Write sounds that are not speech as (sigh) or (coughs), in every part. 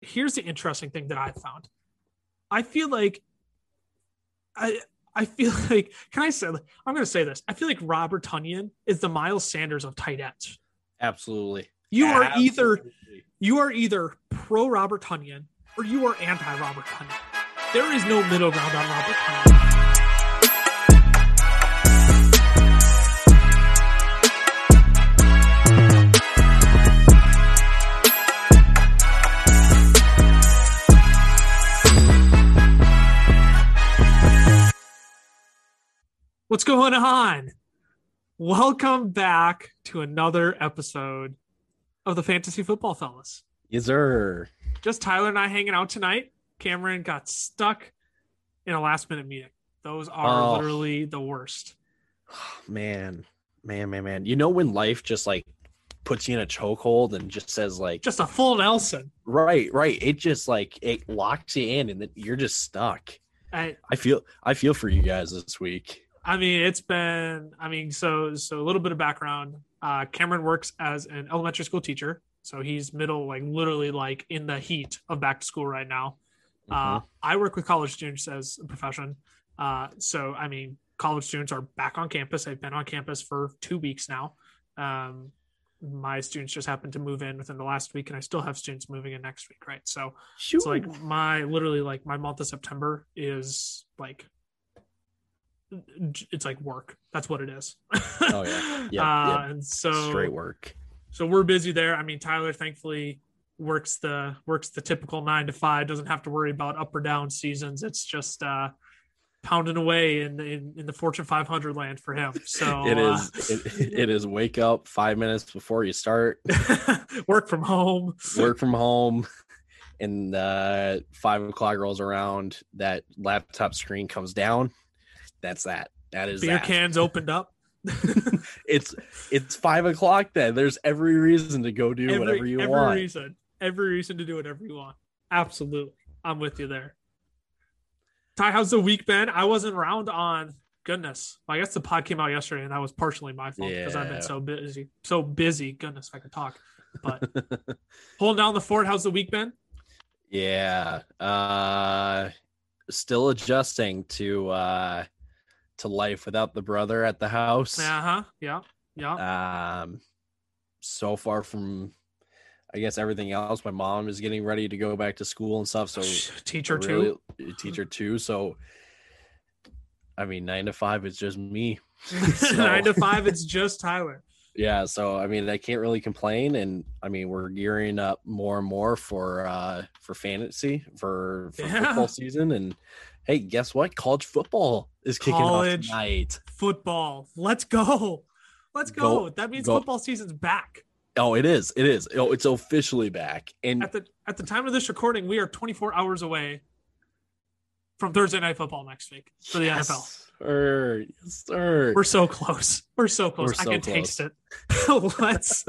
Here's the interesting thing that I found. I feel like I I feel (laughs) like can I say I'm going to say this. I feel like Robert Tonyan is the Miles Sanders of tight ends. Absolutely. You are either you are either pro Robert Tonyan or you are anti Robert Tonyan. There is no middle ground on Robert Tonyan. What's going on? Welcome back to another episode of the Fantasy Football Fellas. Yes, sir. Just Tyler and I hanging out tonight. Cameron got stuck in a last minute meeting. Those are Oh. literally the worst. (sighs) Man, man, man, man. You know when life just like puts you in a chokehold and just says like, Just a full Nelson. right, right. It just like it locks you in, and then you're just stuck. I, I feel, I feel for you guys this week. I mean, it's been. I mean, so so a little bit of background. Uh, Cameron works as an elementary school teacher, so he's middle, like literally, like in the heat of back to school right now. Uh, I work with college students as a profession. Uh, so, I mean, college students are back on campus. I've been on campus for two weeks now. Um, my students just happened to move in within the last week, and I still have students moving in next week, right? So, Shoot. it's like my literally like my month of September is like it's like work. That's what it is. Oh, yeah. (laughs) Yep, uh, yep. And so straight work. so we're busy there. I mean, Tyler thankfully works the works the typical nine to five. Doesn't have to worry about up or down seasons. It's just uh, pounding away in, in in the Fortune 500 land for him. (laughs) So It uh, is. It, it is. Wake up five minutes before you start. (laughs) work from home. Work from home. And uh, five o'clock rolls around. That laptop screen comes down. That's that. That is Beer that. (laughs) cans opened up. (laughs) it's it's five o'clock then. There's every reason to go do every, whatever you every want. Every reason every reason to do whatever you want absolutely i'm with you there ty how's the week been i wasn't around on goodness well, i guess the pod came out yesterday and that was partially my fault because i've been so busy so busy goodness if i could talk but (laughs) pulling down the fort how's the week been yeah. Uh still adjusting to uh to life without the brother at the house. uh-huh yeah yeah Um so far from I guess everything else. My mom is getting ready to go back to school and stuff. So teacher I too teacher too. So I mean nine to five is just me. (laughs) nine to five it's (laughs) just tyler yeah so i mean i can't really complain and i mean we're gearing up more and more for uh for fantasy for, for Yeah. football season and hey guess what college football is kicking College off tonight football let's go let's go, Go- that means go. football season's back oh it is it is oh, it's officially back and at the at the time of this recording, we are 24 hours away from Thursday night football next week for the yes, NFL. sir, yes, sir. We're so close. We're so close. We're I can close. taste it. (laughs) let's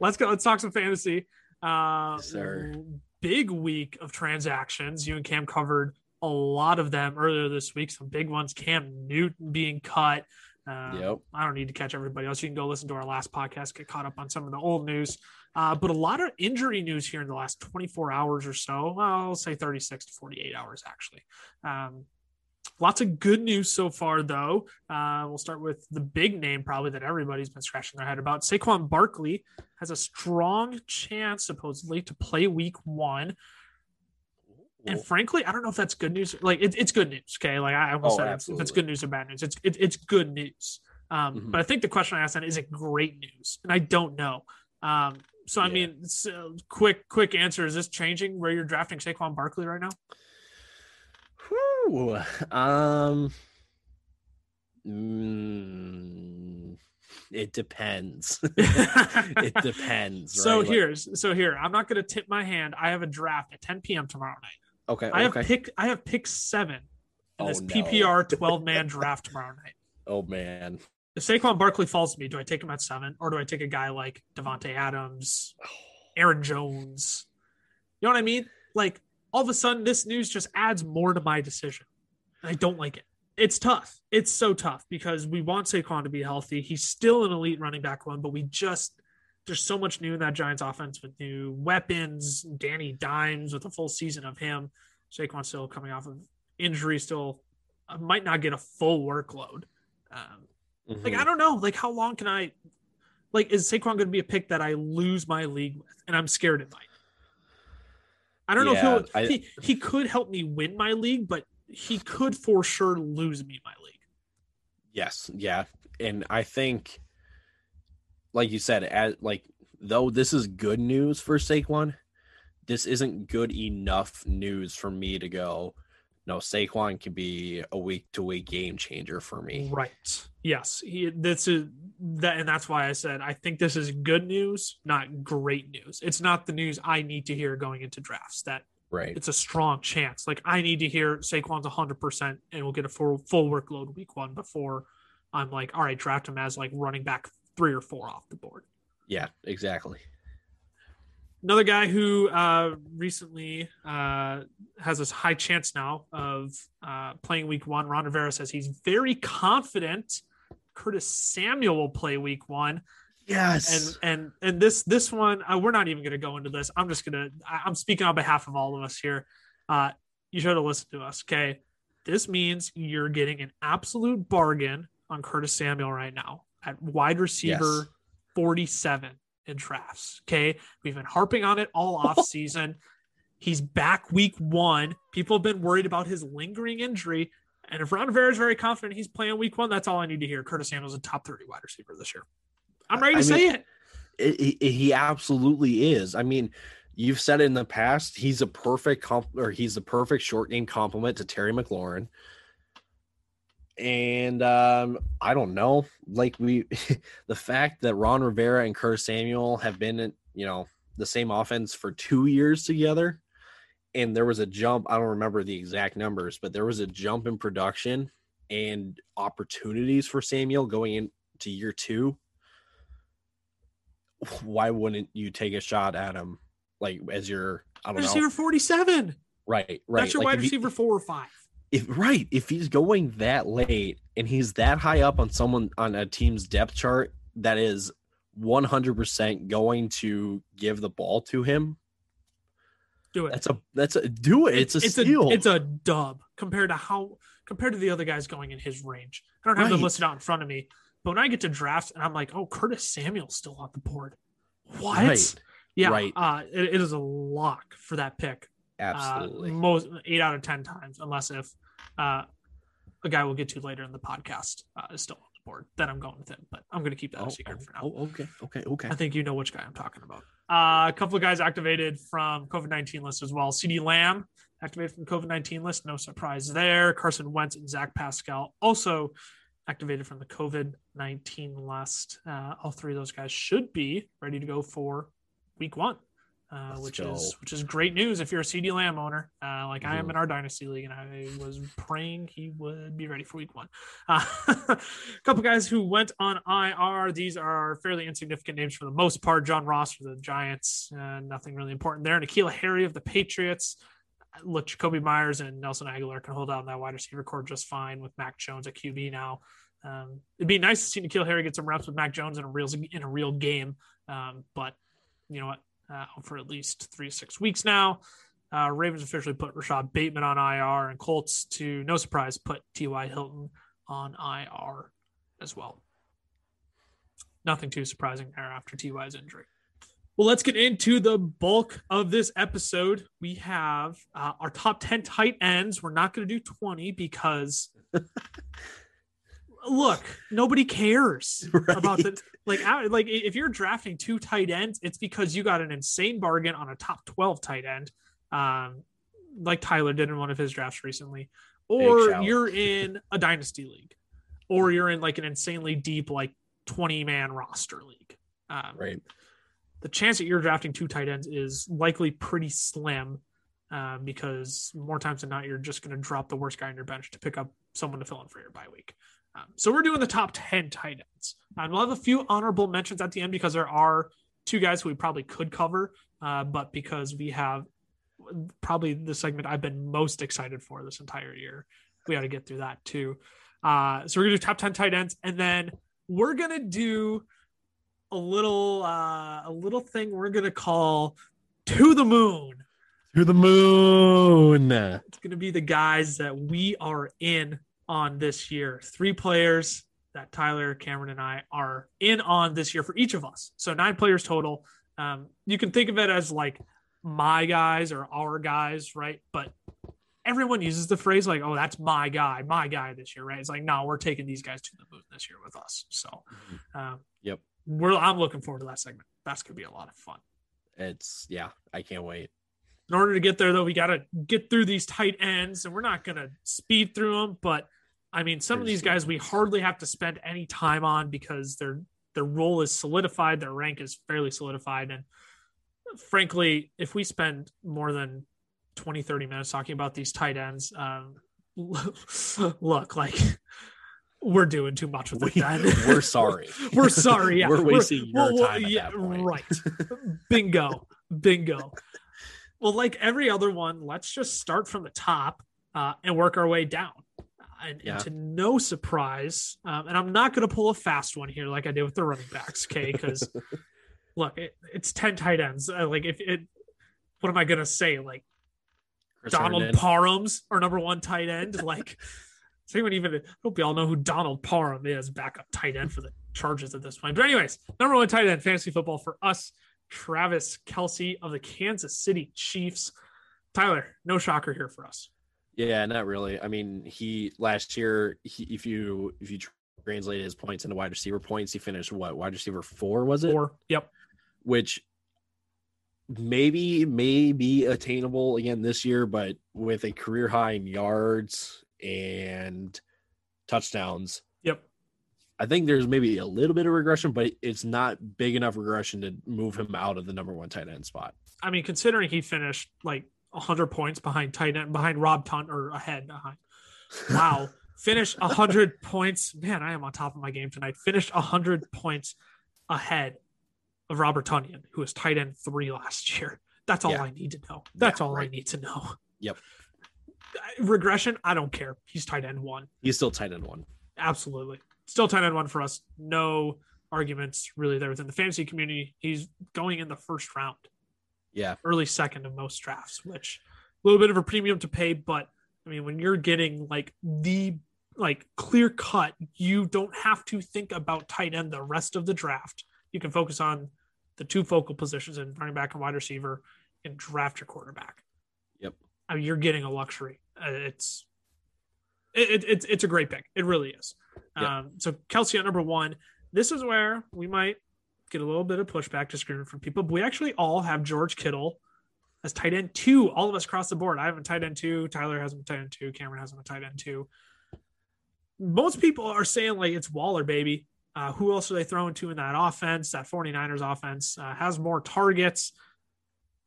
let's go. Let's talk some fantasy. Uh, Yes, sir. Big week of transactions. You and Cam covered a lot of them earlier this week. Some big ones. Cam Newton being cut. Uh, Yep. I don't need to catch everybody else. You can go listen to our last podcast, get caught up on some of the old news. Uh, but a lot of injury news here in the last 24 hours or so. Well, I'll say 36 to 48 hours, actually. Um, lots of good news so far, though. Uh, we'll start with the big name, probably that everybody's been scratching their head about. Saquon Barkley has a strong chance, supposedly, to play week one. And frankly, I don't know if that's good news. Like it, it's good news. Okay. Like I almost Oh, said, if it's good news or bad news, it's it, it's good news. Um, Mhm. But I think the question I asked then is it great news? And I don't know. Um, so I Yeah. mean, it's, uh, quick quick answer: Is this changing where you're drafting Saquon Barkley right now? Whew. Um, mm, it depends. (laughs) it (laughs) depends. So right? Here's so here. I'm not going to tip my hand. I have a draft at 10 p.m. tomorrow night. Okay. I have okay. pick I have pick seven in Oh, this no. PPR 12 man draft tomorrow night. (laughs) Oh man. If Saquon Barkley falls to me, do I take him at seven or do I take a guy like Davante Adams, (sighs) Aaron Jones? You know what I mean? Like all of a sudden, this news just adds more to my decision, and I don't like it. It's tough. It's so tough because we want Saquon to be healthy. He's still an elite running back one, but we just there's so much new in that Giants offense with new weapons. Danny Dimes with a full season of him. Saquon still coming off of injury, still uh, might not get a full workload. Um, mm-hmm. Like I don't know, like how long can I? Like is Saquon going to be a pick that I lose my league with, and I'm scared it might. I don't yeah, know if I, he he could help me win my league, but he could for sure lose me my league. Yes, yeah, and I think, like you said, as like though this is good news for Saquon, this isn't good enough news for me to go. No, Saquon can be a week to week game changer for me. Right. Yes. He, this is that, and that's why I said I think this is good news, not great news. It's not the news I need to hear going into drafts. That right. It's a strong chance. Like I need to hear Saquon's hundred percent and we'll get a full full workload week one before I'm like, all right, draft him as like running back three or four off the board. Yeah, exactly. Another guy who uh, recently uh, has this high chance now of uh, playing week one. Ron Rivera says he's very confident Curtis Samuel will play week one. Yes. And and and this this one uh, we're not even going to go into this. I'm just gonna I'm speaking on behalf of all of us here. Uh, you should have listened to us. Okay, this means you're getting an absolute bargain on Curtis Samuel right now at wide receiver yes. 47 in drafts. Okay. We've been harping on it all (laughs) off season. He's back week one. People have been worried about his lingering injury. And if Ron Rivera is very confident he's playing week one, that's all I need to hear. Curtis Samuel's a top 30 wide receiver this year. I'm ready to I say mean, it. It, it. He absolutely is. I mean, you've said it in the past. He's a perfect comp or he's the perfect short game complement to Terry McLaurin and um, I don't know, like we, (laughs) the fact that Ron Rivera and Curtis Samuel have been, in, you know, the same offense for two years together, and there was a jump. I don't remember the exact numbers, but there was a jump in production and opportunities for Samuel going into year two. (sighs) Why wouldn't you take a shot at him, like as your I don't receiver know, forty seven? Right, right. That's your like wide receiver four or five if right if he's going that late and he's that high up on someone on a team's depth chart that is 100% going to give the ball to him do it. that's a that's a do it. It's, a it's steal. a, it's a dub compared to how compared to the other guys going in his range. I don't have right. them listed out in front of me but when i get to draft and i'm like oh curtis samuel's still on the board. What? Right. yeah right. uh it, it is a lock for that pick Absolutely. Uh, most eight out of ten times, unless if uh, a guy we'll get to later in the podcast uh, is still on the board, then I'm going with him. But I'm going to keep that oh, a secret oh, for now. Oh, okay, okay, okay. I think you know which guy I'm talking about. Uh, a couple of guys activated from COVID 19 list as well. CeeDee Lamb activated from COVID 19 list. No surprise there. Carson Wentz and Zach Pascal also activated from the COVID 19 list. Uh, all three of those guys should be ready to go for week one uh, which go. is which is great news if you're a CeeDee Lamb owner, uh, like mm-hmm. I am mm-hmm. in our dynasty league, and I was praying he would be ready for week one. Uh, (laughs) a couple guys who went on IR. These are fairly insignificant names for the most part. John Ross for the Giants, uh, nothing really important there. N'Keal Harry of the Patriots. Look, Jakobi Meyers and Nelson Agholor can hold out in that wide receiver core just fine with Mac Jones at QB now. Um, it'd be nice to see N'Keal Harry get some reps with Mac Jones in a real in a real game, um, but you know what? Uh, for at least three six weeks now. Uh, Ravens officially put Rashod Bateman on IR, and Colts, to no surprise, put T.Y. Hilton on IR as well. Nothing too surprising there after T.Y.'s injury. Well, let's get into the bulk of this episode. We have uh, our top 10 tight ends. We're not going to do 20 because (laughs) look, nobody cares (laughs) right. about the like like if you're drafting two tight ends, it's because you got an insane bargain on a top 12 tight end. Um, like Tyler did in one of his drafts recently, or you're (laughs) in a dynasty league, or you're in like an insanely deep like 20 man roster league. Um, right. The chance that you're drafting two tight ends is likely pretty slim um, because more times than not, you're just going to drop the worst guy on your bench to pick up someone to fill in for your bye week. Um, so we're doing the top 10 tight ends. And we'll have a few honorable mentions at the end because there are two guys who we probably could cover, uh, but because we have probably the segment I've been most excited for this entire year, we got to get through that too. Uh, so we're going to do top 10 tight ends. And then we're going to do a little uh, a little thing we're gonna call to the moon. To the moon. It's gonna be the guys that we are in on this year. Three players that Tyler, Cameron, and I are in on this year for each of us. So nine players total. Um, you can think of it as like my guys or our guys, right? But everyone uses the phrase like, "Oh, that's my guy, my guy this year," right? It's like, no, we're taking these guys to the moon this year with us. So, um, Yep. we're I'm looking forward to that segment. That's gonna be a lot of fun. It's yeah, I can't wait. In order to get there, though, we got to get through these tight ends, and we're not gonna speed through them. But I mean, some of these guys we hardly have to spend any time on because their their role is solidified, their rank is fairly solidified, and frankly, if we spend more than 20, 30 minutes talking about these tight ends, um, (laughs) look like we're doing too much with it. We, Then (laughs) we're sorry. (laughs) we're sorry. Yeah, We're wasting your well, time yeah, that right. Bingo, bingo. Well, like every other one, let's just start from the top uh, and work our way down. And, Yeah. and to no surprise, um, and I'm not going to pull a fast one here like I did with the running backs, okay? Because (laughs) look, it, it's ten tight ends. Uh, like if it, what am I going to say? Like Chris Donald Herndon. Parham's our number one tight end. (laughs) Like, does anyone even? I hope you all know who Donald Parham is, backup tight end for the Chargers at this point. But anyways, number one tight end fantasy football for us, Travis Kelce of the Kansas City Chiefs. Tyler, no shocker here for us. Yeah, not really. I mean, he last year, he, if you if you translate his points into wide receiver points, he finished what wide receiver four was it? Four. yep, Which maybe may be attainable again this year, but with a career high in yards and touchdowns, yep. I think there's maybe a little bit of regression, but it's not big enough regression to move him out of the number one tight end spot. I mean, considering he finished like 100 points behind tight end, behind Rob Tunt or ahead behind. Wow. (laughs) Finished 100 points. Man, I am on top of my game tonight. Finished 100 points ahead of Robert Tonyan, who was tight end three last year. That's all Yeah. I need to know. That's Yeah, all I need to know. Yep. Regression, I don't care. He's tight end one. He's still tight end one. Absolutely. Still tight end one for us. No arguments really there within the fantasy community. He's going in the first round Yeah, early second of most drafts, which a little bit of a premium to pay. But I mean, when you're getting like the like clear cut, you don't have to think about tight end the rest of the draft. You can focus on the two focal positions in running back and wide receiver and draft your quarterback. Yep. I mean, you're getting a luxury. Uh, It's it, it, it's it's a great pick. It really is. Yeah. Um, so Kelce at number one. This is where we might get a little bit of pushback, disagreement from people. But we actually all have George Kittle as tight end two. All of us across the board. I have a tight end two. Tyler has a tight end two. Cameron has a tight end two. Most people are saying like it's Waller, baby. Uh, who else are they throwing to in that offense? That 49ers offense uh, has more targets.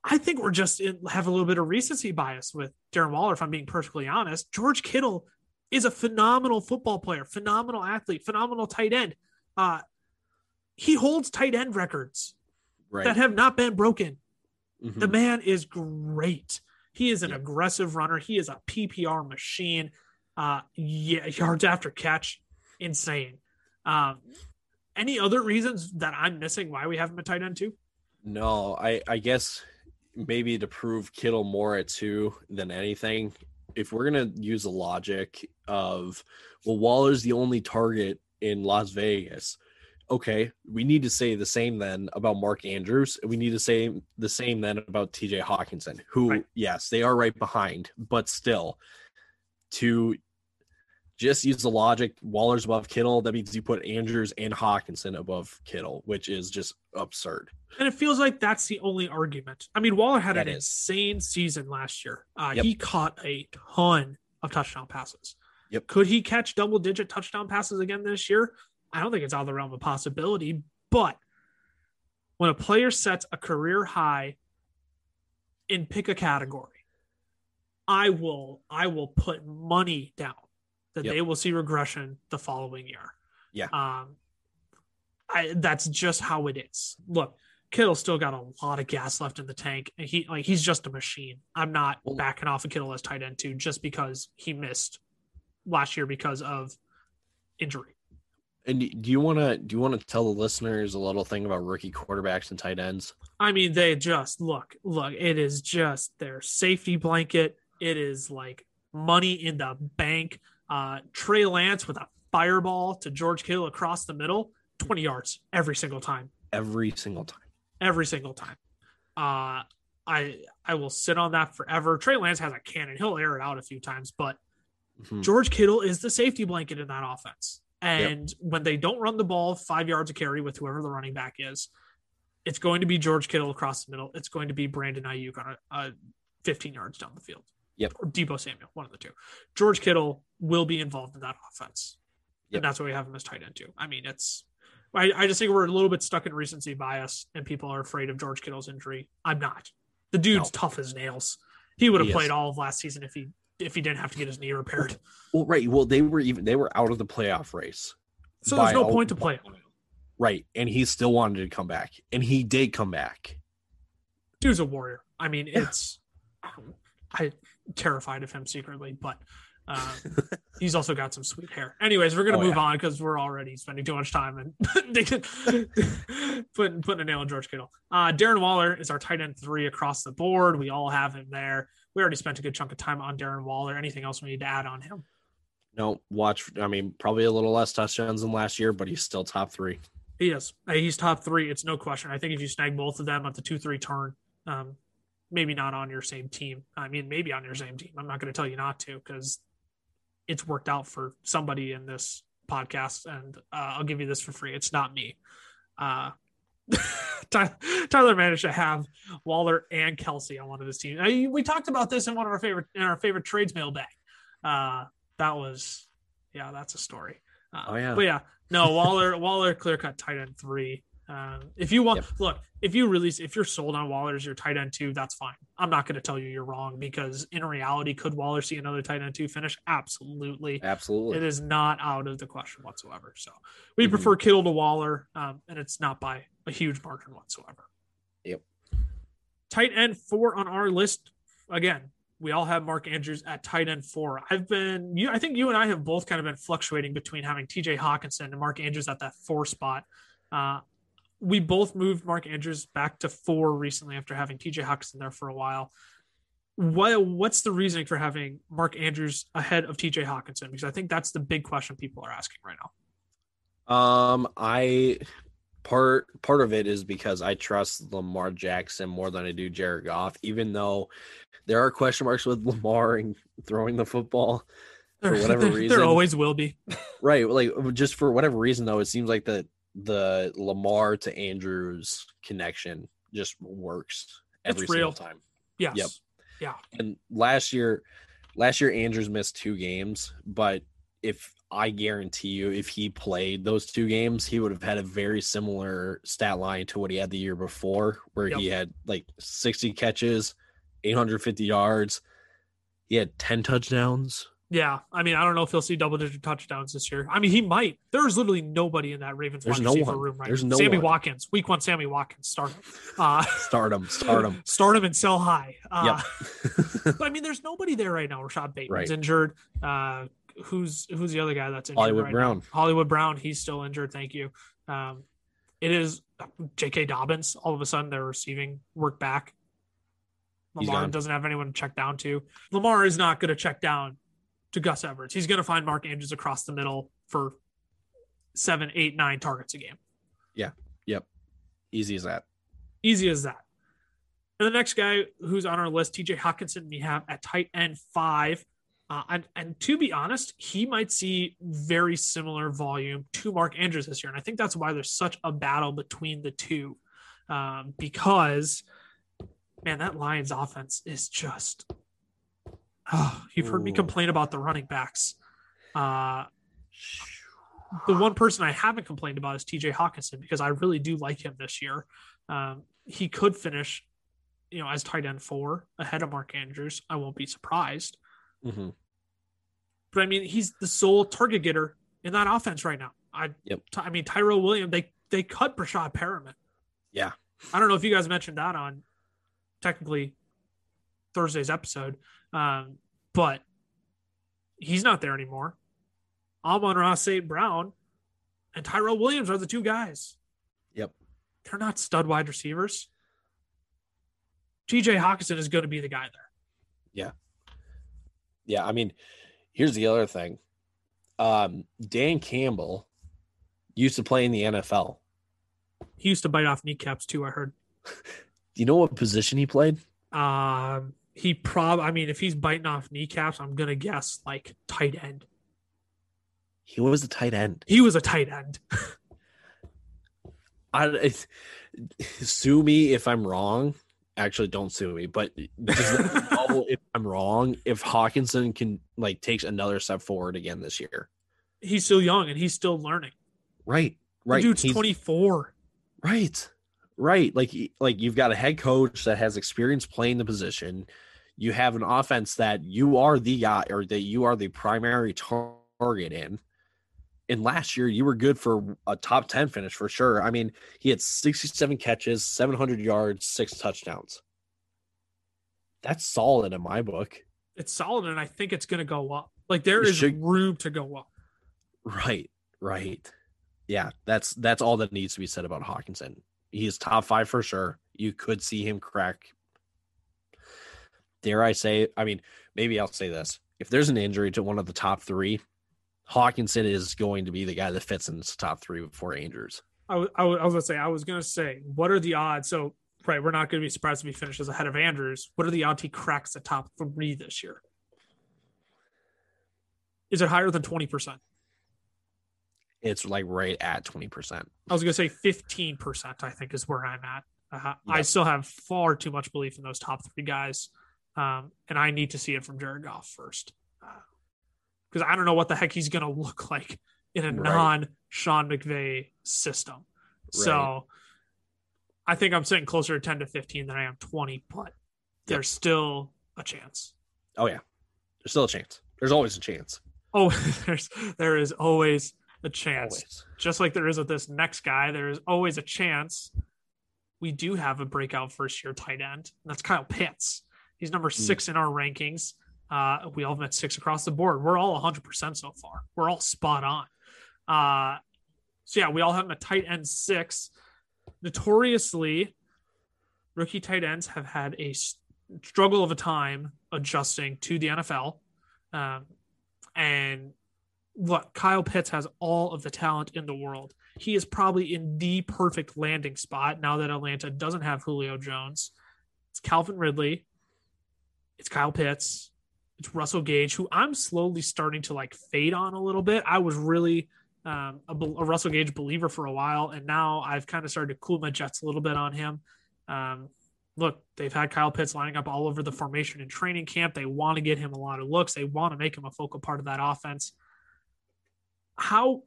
I think we're just in, have a little bit of recency bias with Darren Waller, if I'm being perfectly honest. George Kittle is a phenomenal football player, phenomenal athlete, phenomenal tight end. Uh, he holds tight end records right. that have not been broken. Mhm. The man is great. He is an Yeah. aggressive runner. He is a PPR machine. Uh, yeah, yards after catch, insane. Um, any other reasons that I'm missing why we have him at tight end too? No, I I guess maybe to prove Kittle more at two than anything. If we're gonna use the logic of well, Waller's the only target in Las Vegas. Okay, we need to say the same then about Mark Andrews. We need to say the same then about TJ Hockenson, who Right. yes, they are right behind, but still to just use the logic, Waller's above Kittle. That means you put Andrews and Hockenson above Kittle, which is just absurd. And it feels like that's the only argument. I mean, Waller had That an is. insane season last year. Uh, Yep. He caught a ton of touchdown passes. Yep. Could he catch double digit touchdown passes again this year? I don't think it's out of the realm of possibility. But when a player sets a career high in pick a category, I will I will put money down that Yep. they will see regression the following year. Yeah. Um, I that's just how it is. Look, Kittle still got a lot of gas left in the tank, and he like he's just a machine. I'm not Well- backing off of Kittle as tight end too, just because he missed last year because of injury. And do you want to do you want to tell the listeners a little thing about rookie quarterbacks and tight ends? I mean, they just look, look, it is just their safety blanket. It is like money in the bank. Uh, Trey Lance with a fireball to George Kittle across the middle, 20 yards every single time. Every single time. Every single time. Uh, I I will sit on that forever. Trey Lance has a cannon. He'll air it out a few times, but mm-hmm. George Kittle is the safety blanket in that offense. And yep. when they don't run the ball five yards of carry with whoever the running back is, it's going to be George Kittle across the middle. It's going to be Brandon Aiyuk on a, a 15 yards down the field. Yep. Or Deebo Samuel, one of the two. George Kittle will be involved in that offense. Yep. And that's why we have him as tight end too. I mean, it's I, I just think we're a little bit stuck in recency bias and people are afraid of George Kittle's injury. I'm not. The dude's no. tough as nails. He would have played all of last season if he if he didn't have to get his knee repaired. Well, right. Well, they were even they were out of the playoff race. So there's no point to play Right. And he still wanted to come back. And he did come back. Dude's a warrior. I mean, it's I terrified of him secretly, but um, (laughs) he's also got some sweet hair. Anyways, we're gonna oh, move yeah. on because we're already spending too much time and (laughs) (laughs) putting putting a nail in George Kittle. Uh, Darren Waller is our tight end three across the board. We all have him there. We already spent a good chunk of time on Darren Waller. Anything else we need to add on him? No, watch. I mean, probably a little less touchdowns than last year, but he's still top three. He is. He's top three. It's no question. I think if you snag both of them at the two three turn, um, maybe not on your same team. I mean, maybe on your same team. I'm not going to tell you not to because it's worked out for somebody in this podcast, and uh, I'll give you this for free. It's not me. Uh, (laughs) Tyler managed to have Waller and Kelce on one of his teams. I, we talked about this in one of our favorite in our favorite trades mailbag. Uh, that was, yeah, that's a story. Uh, oh yeah, but yeah, no Waller (laughs) Waller clear cut tight end three. Um, if you want, yep. look, if you release, if you're sold on Waller as your tight end two, that's fine. I'm not going to tell you you're wrong because in reality, could Waller see another tight end two finish? Absolutely. Absolutely. It is not out of the question whatsoever. So we mm-hmm. prefer Kittle to Waller, um, and it's not by a huge margin whatsoever. Yep. Tight end four on our list. Again, we all have Mark Andrews at tight end four. I've been, you, I think you and I have both kind of been fluctuating between having TJ Hockenson and Mark Andrews at that four spot. Uh, we both moved Mark Andrews back to four recently after having TJ Hockenson there for a while. What what's the reasoning for having Mark Andrews ahead of TJ Hockenson? Because I think that's the big question people are asking right now. Um, I part part of it is because I trust Lamar Jackson more than I do Jared Goff, even though there are question marks with (laughs) Lamar and throwing the football for (laughs) whatever reason. there always will be. (laughs) Right. Like just for whatever reason though, it seems like that the Lamar to Andrews connection just works every it's single time. Yes. Yep. Yeah. And last year, last year Andrews missed two games, but if I guarantee you, if he played those two games, he would have had a very similar stat line to what he had the year before, where yep. he had like 60 catches, 850 yards. He had 10 touchdowns. Yeah, I mean, I don't know if he'll see double digit touchdowns this year. I mean, he might. There's literally nobody in that Ravens There's wide no receiver one. room right There's now. No Sammy one. Watkins, week one, Sammy Watkins, start him. Uh, start him, start him, (laughs) start him, and sell high. Uh, yep. (laughs) (laughs) I mean, there's nobody there right now. Rashod Bateman's right. injured. Uh, who's who's the other guy that's injured? Hollywood right Brown. Now? Hollywood Brown. He's still injured. Thank you. Um, it is J.K. Dobbins. All of a sudden, they're receiving work back. Lamar doesn't have anyone to check down to. Lamar is not going to check down to Gus Edwards. He's going to find Mark Andrews across the middle for seven, eight, nine targets a game. Yeah. Yep. Easy as that. Easy as that. And the next guy who's on our list, TJ Hockenson, we have at tight end five. Uh, and, and to be honest, he might see very similar volume to Mark Andrews this year. And I think that's why there's such a battle between the two. Um, because, man, that Lions offense is just Oh, you've heard me complain about the running backs. Uh, the one person I haven't complained about is TJ Hockenson because I really do like him this year. Um, he could finish, you know, as tight end four ahead of Mark Andrews. I won't be surprised. Mm-hmm. But I mean, he's the sole target getter in that offense right now. I, yep. I mean, Tyrell Williams, they they cut Breshad Perriman. Yeah. I don't know if you guys mentioned that on technically Thursday's episode, um, but he's not there anymore. Amon-Ra St. Brown and Tyrell Williams are the two guys. Yep. They're not stud wide receivers. TJ Hockenson is going to be the guy there. Yeah. Yeah, I mean, here's the other thing. Um, Dan Campbell used to play in the NFL. He used to bite off kneecaps too, I heard. Do (laughs) you know what position he played? Um, he prob I mean, if he's biting off kneecaps, I'm gonna guess like tight end. He was a tight end. He was a tight end. (laughs) I, sue me if I'm wrong. Actually, don't sue me, but just let me know if I'm wrong. If Hockenson can like takes another step forward again this year, he's still young and he's still learning. right? The Right. dude's He's- 24. Right. Right. Like like you've got a head coach that has experience playing the position. You have an offense that you are the guy or that you are the primary target in. And last year you were good for a top 10 finish for sure. I mean, he had 67 catches, 700 yards, six touchdowns. That's solid in my book. It's solid, and I think it's going to go up. Like there It is should- room to go up. Right. Right. Yeah, that's that's all that needs to be said about Hockenson. He's top five for sure. You could see him crack. Dare I say? I mean, maybe I'll say this: if there's an injury to one of the top three, Hockenson is going to be the guy that fits in this top three before Andrews. I was, I was, I was gonna say, I was gonna say, what are the odds? So, right, we're not gonna be surprised if he finishes ahead of Andrews. What are the odds he cracks the top three this year? Is it higher than twenty percent? It's like right at twenty percent. I was gonna say fifteen percent. I think is where I'm at. Uh, I still have far too much belief in those top three guys, um, and I need to see it from Jared Goff first, because I don't know what the heck he's gonna (laughs) look like in a Right. non Sean McVay system. So I think I'm sitting closer to 10 to 15 than I am 20, but there's still a chance. Oh yeah, there's still a chance. There's always a chance. Oh, (laughs) there's there is always a chance. Always. Just like there is with this next guy, there is always a chance we do have a breakout first year tight end. And that's Kyle Pitts. He's number six in our rankings. Uh, we all have met six across the board. We're all 100% so far. We're all spot on. Uh, so, yeah, we all have him at tight end six. Notoriously, rookie tight ends have had a struggle of a time adjusting to the NFL. Um, and look, Kyle Pitts has all of the talent in the world. He is probably in the perfect landing spot now that Atlanta doesn't have Julio Jones. It's Calvin Ridley. It's Kyle Pitts. It's Russell Gage, who I'm slowly starting to like fade on a little bit. I was really um, a, a Russell Gage believer for a while, and now I've kind of started to cool my jets a little bit on him. Um, look, they've had Kyle Pitts lining up all over the formation in training camp. They want to get him a lot of looks. They want to make him a focal part of that offense. How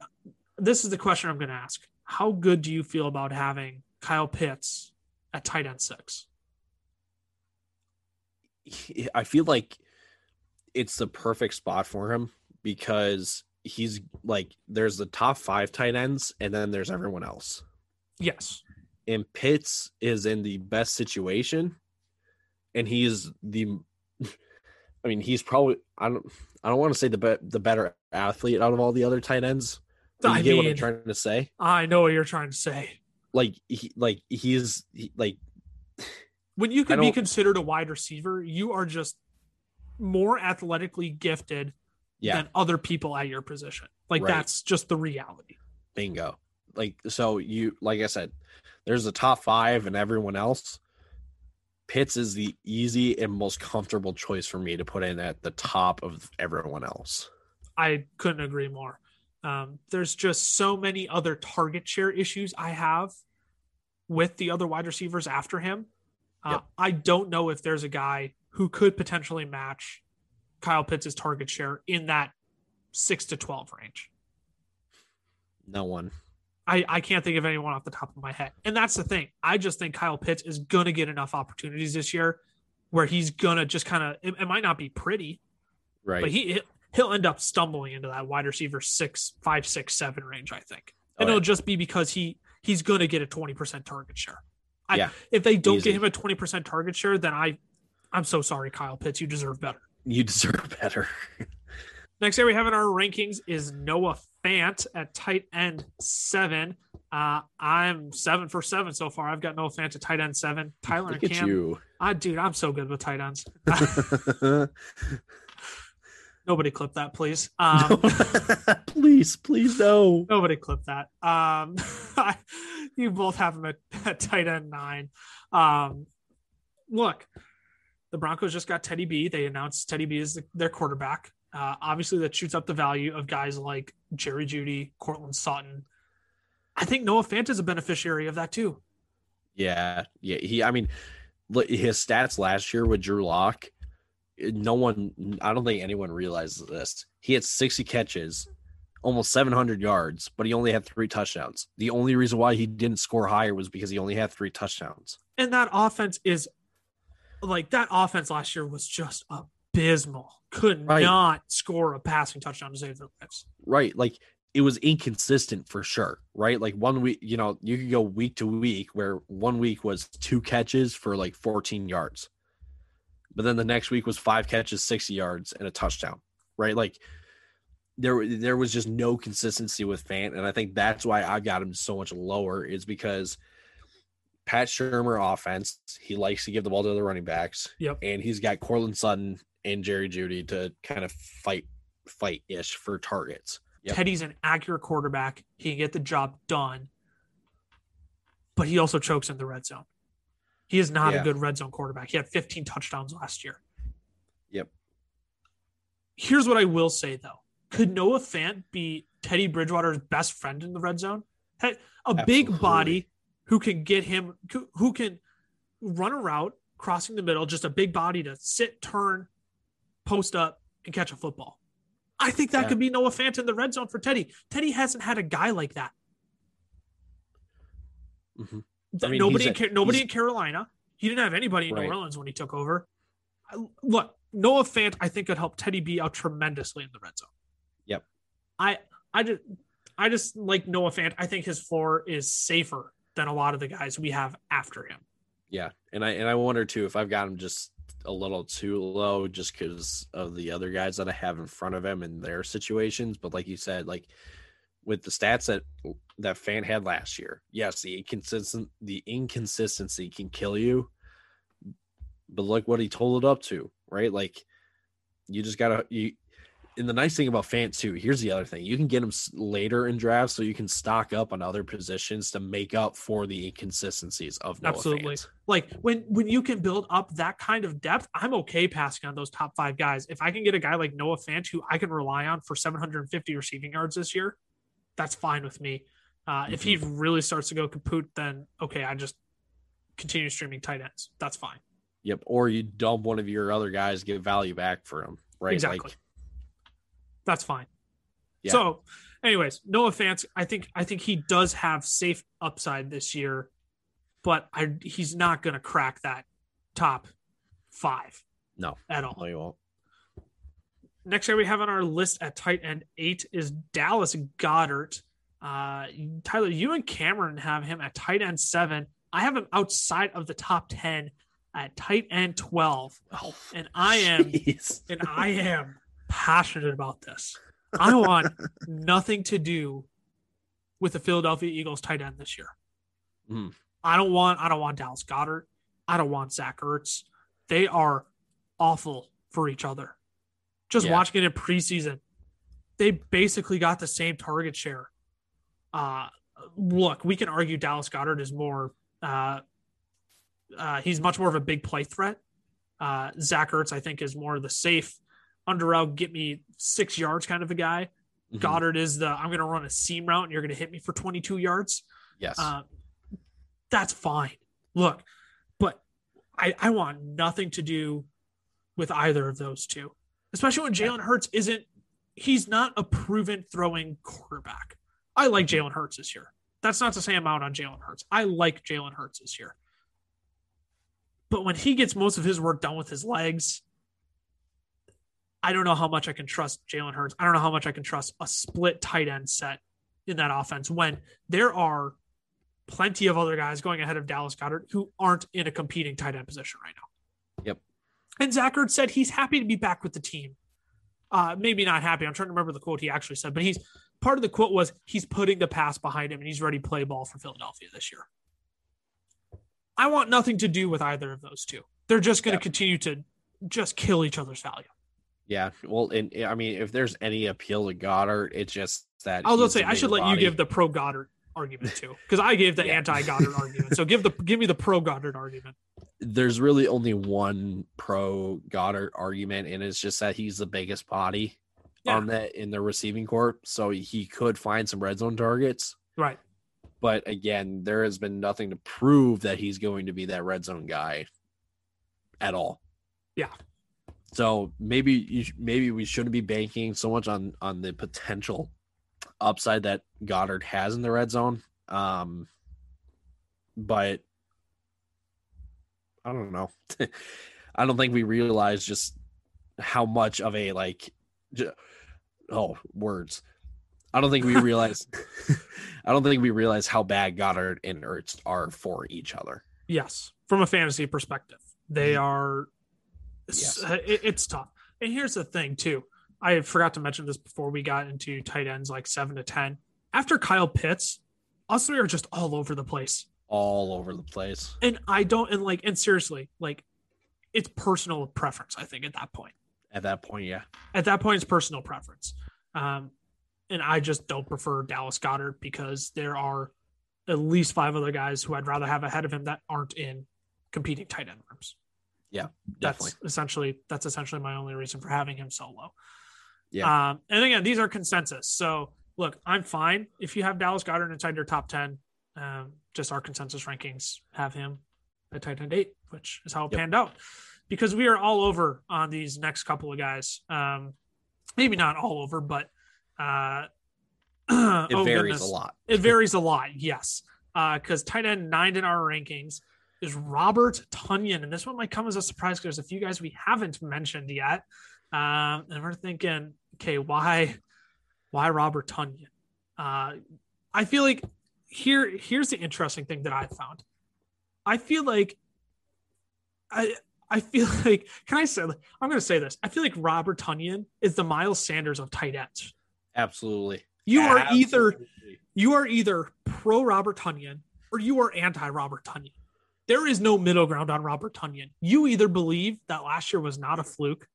this is the question I'm going to ask. How good do you feel about having Kyle Pitts at tight end six? He- I feel like it's the perfect spot for him because he's like there's the top five tight ends and then there's everyone else. Yes. And Pitts is in the best situation and he's the (laughs) I mean he's probably I don't I don't want to say the be, the better athlete out of all the other tight ends. you I get what I'm trying to say? I know what you're trying to say. Like he like he's he, like When you can be considered a wide receiver, you are just more athletically gifted yeah, than other people at your position. Like Right. that's just the reality. bingo. Like so you like I said, there's the top five and everyone else. Pitts is the easy and most comfortable choice for me to put in at the top of everyone else. I couldn't agree more. Um, there's just so many other target share issues I have with the other wide receivers after him. Uh, Yep. I don't know if there's a guy who could potentially match Kyle Pitts' target share in that six to 12 range. No one. I, I can't think of anyone off the top of my head. And that's the thing. I just think Kyle Pitts is going to get enough opportunities this year where he's going to just kind of, it, it might not be pretty, Right. but he he'll end up stumbling into that wide receiver six, five, six, seven range, I think. And Oh, it'll just be because he he's going to get a 20% target share. I, Yeah. If they don't Easy. get him a 20% target share, then I, I'm so sorry, Kyle Pitts. You deserve better. you deserve better. (laughs) Next guy we have in our rankings is Noah Fant at tight end seven. Uh, I'm seven for seven so far. I've got Noah Fant at tight end seven. Tyler Look and Cam. you. I, dude, I'm so good with tight ends. (laughs) (laughs) Nobody clip that, please. (laughs) Um, (laughs) please, please no. Nobody clip that. Um, (laughs) you both have him at, at tight end nine. Um, look, the Broncos just got Teddy B. They announced Teddy B is the, their quarterback. Uh, obviously, that shoots up the value of guys like Jerry Jeudy, Courtland Sutton. I think Noah Fant is a beneficiary of that too. Yeah, yeah. He, I mean, his stats last year with Drew Lock. No one, I don't think anyone realizes this. He had 60 catches, almost 700 yards, but he only had three touchdowns. The only reason why he didn't score higher was because he only had three touchdowns. And that offense is like that offense last year was just abysmal. Could Right. not score a passing touchdown to save their lives. Right. Like it was inconsistent for sure. Right. Like one week, you know, you could go week to week where one week was two catches for like 14 yards. But then the next week was five catches, 60 yards, and a touchdown. Right. Like there there was just no consistency with Fant. And I think that's why I got him so much lower, is because Pat Shurmur offense, he likes to give the ball to the running backs. Yep. And he's got Courtland Sutton and Jerry Jeudy to kind of fight fight ish for targets. Yep. Teddy's an accurate quarterback. He can get the job done, but he also chokes in the red zone. He is not Yeah. a good red zone quarterback. He had 15 touchdowns last year. Yep. Here's what I will say though: Could Noah Fant be Teddy Bridgewater's best friend in the red zone? Hey, A big Absolutely. body who can get him, who- can run a route crossing the middle, just a big body to sit, turn, post up, and catch a football. I think that Yeah. could be Noah Fant in the red zone for Teddy. Teddy hasn't had a guy like that. Mhm. I mean, nobody, he's in, a- nobody in Carolina. He didn't have anybody in Right. New Orleans when he took over. I- Look, Noah Fant, I think could help Teddy B out tremendously in the red zone. Yep. I, I just, I just like Noah Fant. I think his floor is safer than a lot of the guys we have after him. Yeah, and I and I wonder too if I've got him just a little too low just because of the other guys that I have in front of him and their situations. But like you said, like with the stats that that fan had last year, yes, the inconsistent the inconsistency can kill you. But look what he it up to, right? Like you just gotta you. And the nice thing about Fant too, here's the other thing: you can get him later in drafts, so you can stock up on other positions to make up for the inconsistencies of Noah Absolutely. Fant. Like when when you can build up that kind of depth, I'm okay passing on those top five guys. If I can get a guy like Noah Fant who I can rely on for 750 receiving yards this year, that's fine with me. Uh, If he really starts to go kaput, then okay, I just continue streaming tight ends. That's fine. Yep. Or you dump one of your other guys, get value back for him. Right. Exactly. Like, That's fine. Yeah. So, anyways, Noah Fant, I think I think he does have safe upside this year, but I he's not going to crack that top five no, at all. no, you won't. Next guy we have on our list at tight end eight is Dallas Goedert. Uh, Tyler, you and Cameron have him at tight end seven. I have him outside of the top 10 at tight end 12. Oh, And I am jeez. and I am passionate about this. I want (laughs) nothing to do with the Philadelphia Eagles tight end this year. Mhm. I don't want I don't want Dallas Goedert. I don't want Zach Ertz. They are awful for each other. Just Yeah. watching it in preseason, they basically got the same target share. Uh, look, we can argue Dallas Goedert is more. Uh, uh, he's much more of a big play threat. Uh, Zach Ertz, I think, is more the safe, under route, get me six yards kind of a guy. Mhm. Goedert is the I'm going to run a seam route and you're going to hit me for 22 yards. Yes. Uh, that's fine. Look, but I, I want nothing to do with either of those two, especially when Jalen Hurts isn't, he's not a proven throwing quarterback. I like mm-hmm. Jalen Hurts this year. That's not to say I'm out on Jalen Hurts. I like Jalen Hurts this year. But when he gets most of his work done with his legs, I don't know how much I can trust Jalen Hurts. I don't know how much I can trust a split tight end set in that offense when there are plenty of other guys going ahead of Dallas Goedert who aren't in a competing tight end position right now. And Zach Ertz said he's happy to be back with the team. Uh, maybe not happy. I'm trying to remember the quote he actually said, but he's part of the quote was he's putting the pass behind him and he's ready to play ball for Philadelphia this year. I want nothing to do with either of those two. They're just going to Yeah. continue to just kill each other's value. Yeah. Well, and I mean, if there's any appeal to Goedert, it's just that I was going to say I should bigger let you give the pro Goedert argument too, because I gave the (laughs) Yeah. anti Goedert argument. So give the give me the pro Goedert argument. There's really only one pro Goedert argument, and it's just that he's the biggest body Yeah. on that in the receiving corps, so he could find some red zone targets. Right. But again, there has been nothing to prove that he's going to be that red zone guy at all. Yeah. So maybe you maybe we shouldn't be banking so much on on the potential upside that Goedert has in the red zone. Um, but I don't know. (laughs) I don't think we realize just how much of a like, j- oh words. I don't think we realize. (laughs) I don't think we realize how bad Goedert and Ertz are for each other. Yes, from a fantasy perspective, they mm-hmm. are. Yes. it- it's tough. And here's the thing, too. I forgot to mention this before we got into tight ends like seven to ten. After Kyle Pitts, us three are just all over the place. All over the place. And I don't and like and seriously, like it's personal preference. I think at that point, At that point, yeah. at that point, it's personal preference. Um, and I just don't prefer Dallas Goedert because there are at least five other guys who I'd rather have ahead of him that aren't in competing tight end rooms. Yeah, definitely. That's essentially that's essentially my only reason for having him so low. Yeah. Um, and again, these are consensus. So look, I'm fine if you have Dallas Goedert inside your top ten. Um, just our consensus rankings have him at tight end eight, which is how it Yep. panned out. Because we are all over on these next couple of guys. Um, maybe not all over, but uh, (clears throat) it oh varies goodness. a lot. It varies a lot, yes. Because tight end nine in our rankings is Robert Tonyan, and this one might come as a surprise because there's a few guys we haven't mentioned yet, um, and we're thinking, okay, why, why Robert Tonyan? Uh, I feel like here, here's the interesting thing that I found. I feel like, I, I feel (laughs) like, can I say? I'm going to say this. I feel like Robert Tonyan is the Miles Sanders of tight ends. Absolutely. You are either you are either pro Robert Tonyan or you are anti Robert Tonyan. There is no middle ground on Robert Tonyan. You either believe that last year was not a fluke,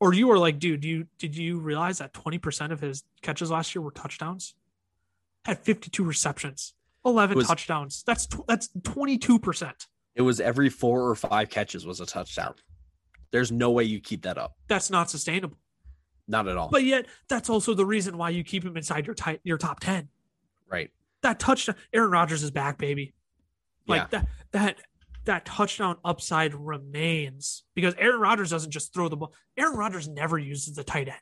or you are like, dude, you did you realize that 20% of his catches last year were touchdowns? Had 52 receptions, 11 Was- touchdowns. That's tw- that's 22%. It was every four or five catches was a touchdown. There's no way you keep that up. That's not sustainable. Not at all. But yet, that's also the reason why you keep him inside your tight your top 10. right. That touchdown, Aaron Rodgers is back, baby. Like yeah. that that that touchdown upside remains because Aaron Rodgers doesn't just throw the ball. Aaron Rodgers never uses the tight end.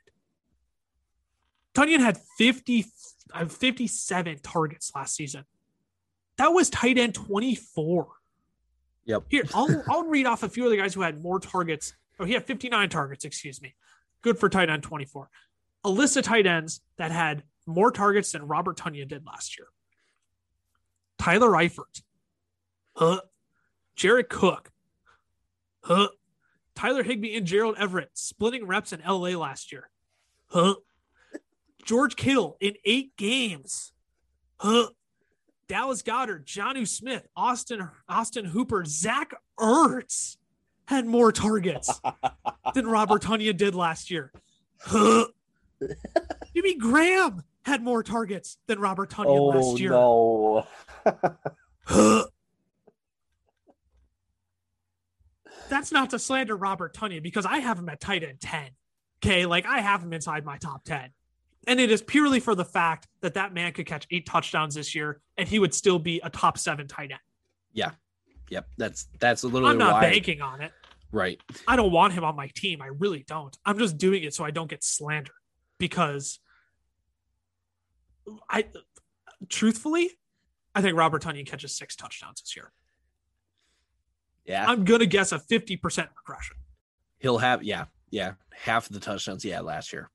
Tonyan had 50 uh, 57 targets last season. That was tight end 24. Yep. Here, I'll (laughs) I'll read off a few of the guys who had more targets. Oh, he had 59 targets, excuse me. Good for tight end 24. A list of tight ends that had more targets than Robert Tonyan did last year. Tyler Eifert. Huh. Jared Cook. Huh. Tyler Higbee and Gerald Everett splitting reps in LA last year. Huh. George Kittle in eight games. Huh. Dallas Goedert, Jonnu Smith, Austin Austin Hooper, Zach Ertz had more targets (laughs) than Robert Tonyan did last year. Huh. (laughs) Jimmy Graham had more targets than Robert Tonyan oh, last year. Oh, no. (laughs) Huh. That's not to slander Robert Tonyan because I have him at tight end 10. Okay. Like I have him inside my top 10. And it is purely for the fact that that man could catch eight touchdowns this year and he would still be a top seven tight end. Yeah. Yep. That's that's a little, I'm not banking on it. Right. I don't want him on my team. I really don't. I'm just doing it so I don't get slandered because I truthfully, I think Robert Tonyan catches six touchdowns this year. Yeah. I'm going to guess a 50% regression. He'll have yeah yeah half of the touchdowns he had last year.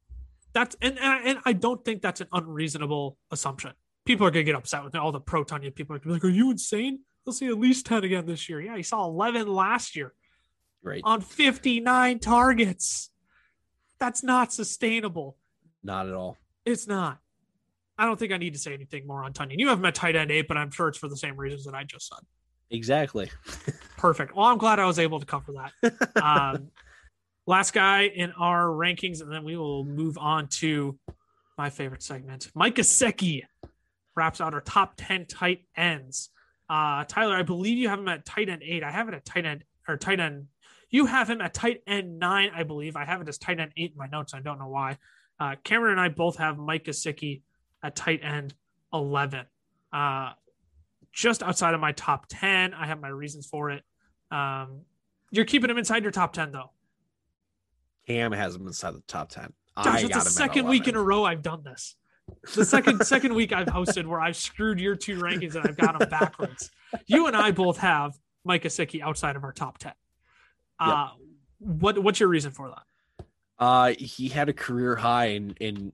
That's and, and I- and I don't think that's an unreasonable assumption. People are gonna get upset with. All the pro Tonyan people are gonna be like, "Are you insane? He'll see at least ten again this year." Yeah, he saw eleven last year Right. on fifty nine targets. That's not sustainable. Not at all. It's not. I don't think I need to say anything more on Tonyan. You have him at tight end eight, but I'm sure it's for the same reasons that I just said. Exactly. (laughs) Perfect. Well, I'm glad I was able to cover that. (laughs) Um, last guy in our rankings, and then we will move on to my favorite segment. Mike Gesicki wraps out our top 10 tight ends. Uh, Tyler, I believe you have him at tight end eight. I have it at tight end or tight end. You have him at tight end nine, I believe. I have it as tight end eight in my notes. I don't know why. Uh, Cameron and I both have Mike Gesicki at tight end 11. Uh, just outside of my top 10. I have my reasons for it. Um, you're keeping him inside your top 10, though. Cam has him inside the top 10. Josh, I it's got the second week in a row I've done this. The second (laughs) second week I've hosted where I've screwed your two rankings and I've got them backwards. You and I both have Mike Gesicki outside of our top 10. Uh, what what's your reason for that? Uh, he had a career high in, in,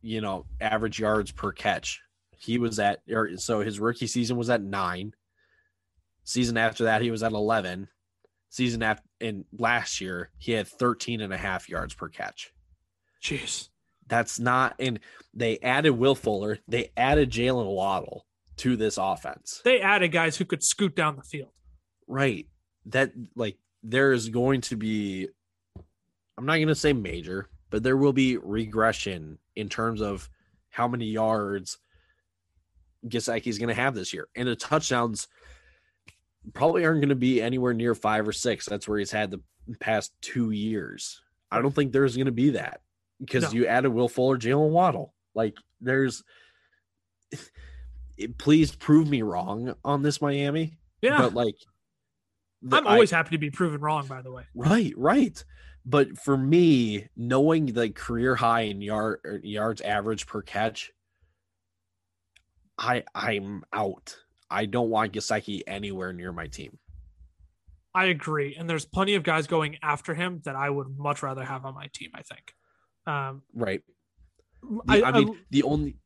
you know, average yards per catch. He was at, or so his rookie season was at nine. Season after that, he was at 11. Season after, in last year, he had 13 and a half yards per catch. Jeez. That's not, and they added Will Fuller, they added Jalen Waddle to this offense. They added guys who could scoot down the field. Right. That like there is going to be I'm not going to say major, but there will be regression in terms of how many yards Gesicki is going to have this year. And the touchdowns probably aren't going to be anywhere near 5 or 6. That's where he's had the past 2 years. I don't think there's going to be that because No. you added Will Fuller, Jalen Waddle. Like there's please prove me wrong on this Miami Yeah. but like the- I'm I- always happy to be proven wrong, by the way. right right but for me knowing the career high in yard er, yards average per catch i i'm out i don't want Gesicki anywhere near my team I agree. And there's plenty of guys going after him that I would much rather have on my team, I think. Um, right I, The- I, mean the only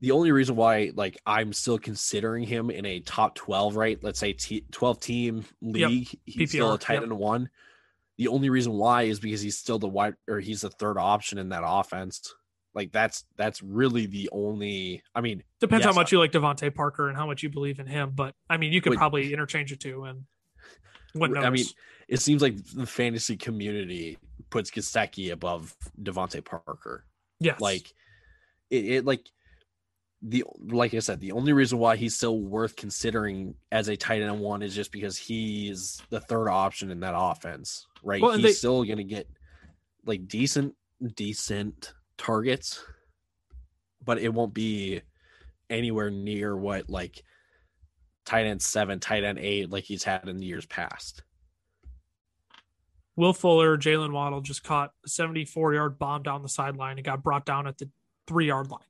the only reason why like i'm still considering him in a top 12 right let's say t- 12 team league he's still a tight yep. end one the only reason why is because he's still the wide or he's the third option in that offense like that's that's really the only i mean depends yes, how much you like DeVante Parker and how much you believe in him. But I mean, you could Wait. probably interchange the two and what I mean, it seems like the fantasy community puts Gesicki above DeVante Parker. yes. Like it, it like the like I said, the only reason why he's still worth considering as a tight end one is just because he's the third option in that offense, right? Well, he's they- still gonna get like decent, decent targets, but it won't be anywhere near what like tight end seven, tight end eight, like he's had in the years past. Will Fuller, Jalen Waddle just caught a 74 yard bomb down the sideline and got brought down at the three yard line.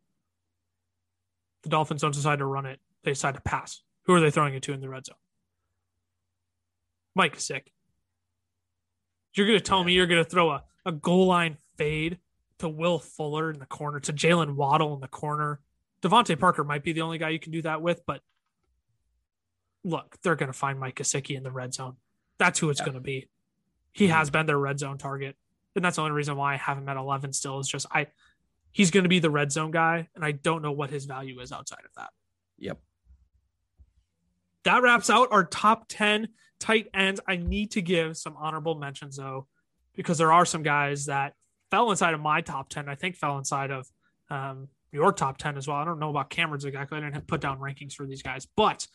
The Dolphins don't decide to run it. They decide to pass. Who are they throwing it to in the red zone? Mike Gesicki. You're going to tell Yeah. me you're going to throw a, a goal line fade to Will Fuller in the corner, to Jalen Waddle in the corner. DeVante Parker might be the only guy you can do that with, but look, they're going to find Mike Gesicki in the red zone. That's who it's Yeah. going to be. He has mm-hmm. been their red zone target, and that's the only reason why I have him at 11 still. Is just I, he's going to be the red zone guy, and I don't know what his value is outside of that. Yep. That wraps out our top 10 tight ends. I need to give some honorable mentions though, because there are some guys that fell inside of my top 10. I think fell inside of um, your top 10 as well. I don't know about Cameron's exactly. I didn't have put down rankings for these guys, but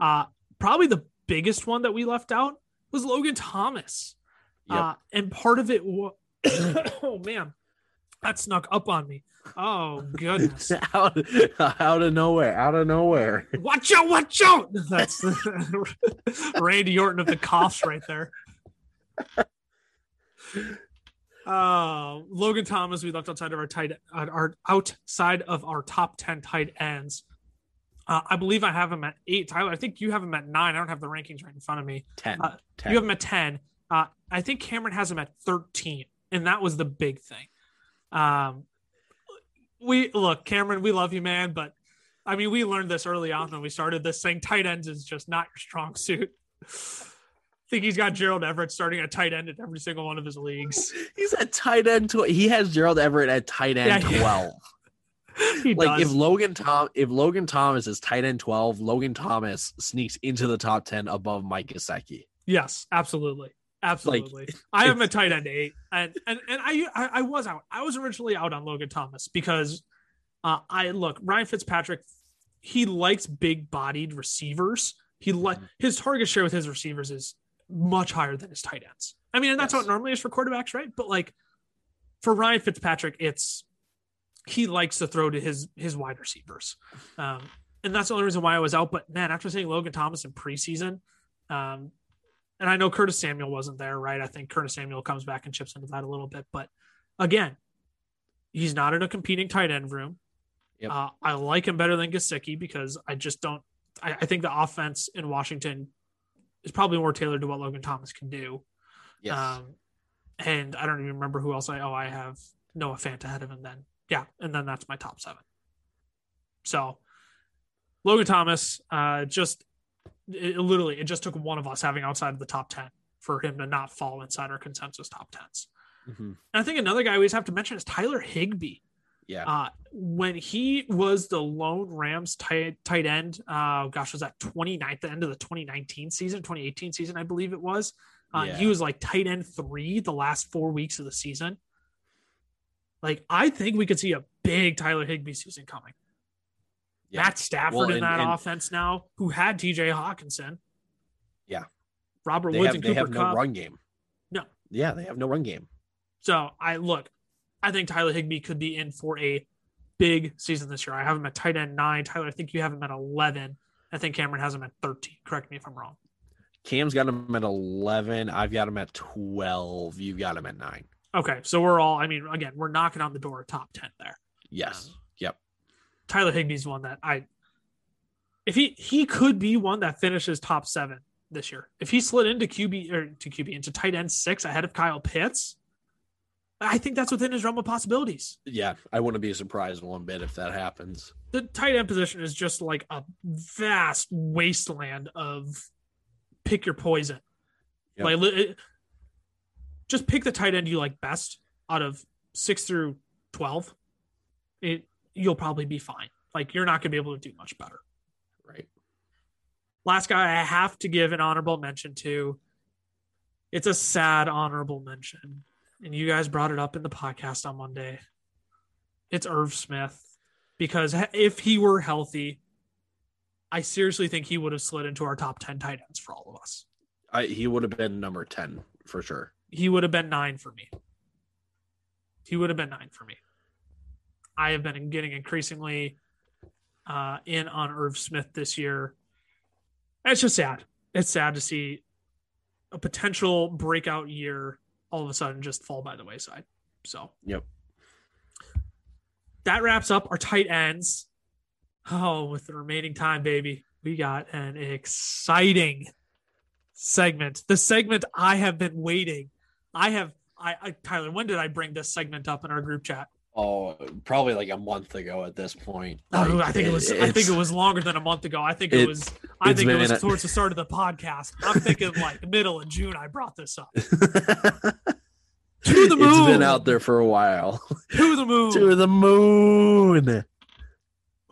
uh, probably the biggest one that we left out was Logan Thomas. Yep. Uh, and part of it, wa- (coughs) oh man, that snuck up on me. Oh goodness. (laughs) out, out of nowhere, out of nowhere. Watch out, watch out. (laughs) That's (laughs) Randy Orton of the coughs right there. Uh, Logan Thomas, we left outside of our tight, uh, our outside of our top ten tight ends. Uh, I believe I have him at eight. Tyler, I think you have him at nine. I don't have the rankings right in front of me. 10. Uh, 10. You have him at ten. Uh, I think Cameron has him at thirteen, and that was the big thing. Um, we look, Cameron, we love you, man, but I mean, we learned this early on when we started this thing. Tight ends is just not your strong suit. (laughs) think he's got Gerald Everett starting at tight end in every single one of his leagues. (laughs) He's at tight end. Tw- he has Gerald Everett at tight end Yeah, (laughs) twelve. he like does. if Logan Tom if Logan Thomas is tight end 12, Logan Thomas sneaks into the top 10 above Mike Gesicki. yes, absolutely. Absolutely. I am a tight end eight. And and, and I, I I was out. I was originally out on Logan Thomas because uh I look, Ryan Fitzpatrick, he likes big bodied receivers. He like Mhm. his target share with his receivers is much higher than his tight ends. I mean, and that's Yes. how it normally is for quarterbacks, right? But like for Ryan Fitzpatrick, it's he likes to throw to his his wide receivers. Um, and that's the only reason why I was out. But man, after seeing Logan Thomas in preseason, um, and I know Curtis Samuel wasn't there, right? I think Curtis Samuel comes back and chips into that a little bit. But again, he's not in a competing tight end room. Yep. Uh, I like him better than Gesicki because I just don't. I, I think the offense in Washington is probably more tailored to what Logan Thomas can do. Yes. Um, and I don't even remember who else I oh I have Noah Fant ahead of him then. Yeah, and then that's my top seven. So Logan Thomas, uh, just it, it literally it just took one of us having outside of the top ten for him to not fall inside our consensus top tens. Mhm. And I think another guy we just have to mention is Tyler Higbee. Yeah. Uh, when he was the lone Rams tight, tight end, uh, gosh, was that 29th, the end of the 2019 season, 2018 season, I believe it was. Uh, Yeah. He was like tight end three the last four weeks of the season. Like, I think we could see a big Tyler Higbee season coming. yeah. Matt Stafford Well, in that and- offense now, who had TJ Hockenson. Yeah. Robert They Woods have, and they Cooper have no Kupp. run game. No. Yeah, they have no run game. So I look, I think Tyler Higbee could be in for a big season this year. I have him at tight end nine. Tyler, I think you have him at 11. I think Cameron has him at 13. Correct me if I'm wrong. Cam's got him at 11. I've got him at 12. You've got him at 9. Okay. So we're all, I mean, again, we're knocking on the door top 10 there. Yes. Um, Yep. Tyler Higbee's one that I, if he, he could be one that finishes top seven this year. If he slid into QB or to QB into tight end six ahead of Kyle Pitts, I think that's within his realm of possibilities. Yeah. I wouldn't be surprised one bit if that happens. the tight end position is just like a vast wasteland of pick your poison. Yep. Like it- just pick the tight end you like best out of six through twelve. It you'll probably be fine. Like you're not gonna be able to do much better. Right. Last guy I have to give an honorable mention to. It's a sad honorable mention, and you guys brought it up in the podcast on Monday. It's Irv Smith because if he were healthy, I seriously think he would have slid into our top ten tight ends for all of us. I, he would have been number 10 for sure. He would have been nine for me. He would have been nine for me. I have been getting increasingly uh, in on Irv Smith this year. It's just sad. It's sad to see a potential breakout year all of a sudden just fall by the wayside. So, Yep. that wraps up our tight ends. Oh, with the remaining time, baby, we got an exciting segment. The segment I have been waiting. I have, I, I, Tyler, when did I bring this segment up in our group chat? Oh, probably like a month ago at this point. Oh, I think it was. I think it was longer than a month ago. I think it, It- was. I think it was a- towards the start of the podcast. I'm thinking like middle of June. I brought this up (laughs) to the moon. it's been out there for a while. to the (laughs) moon. to the moon.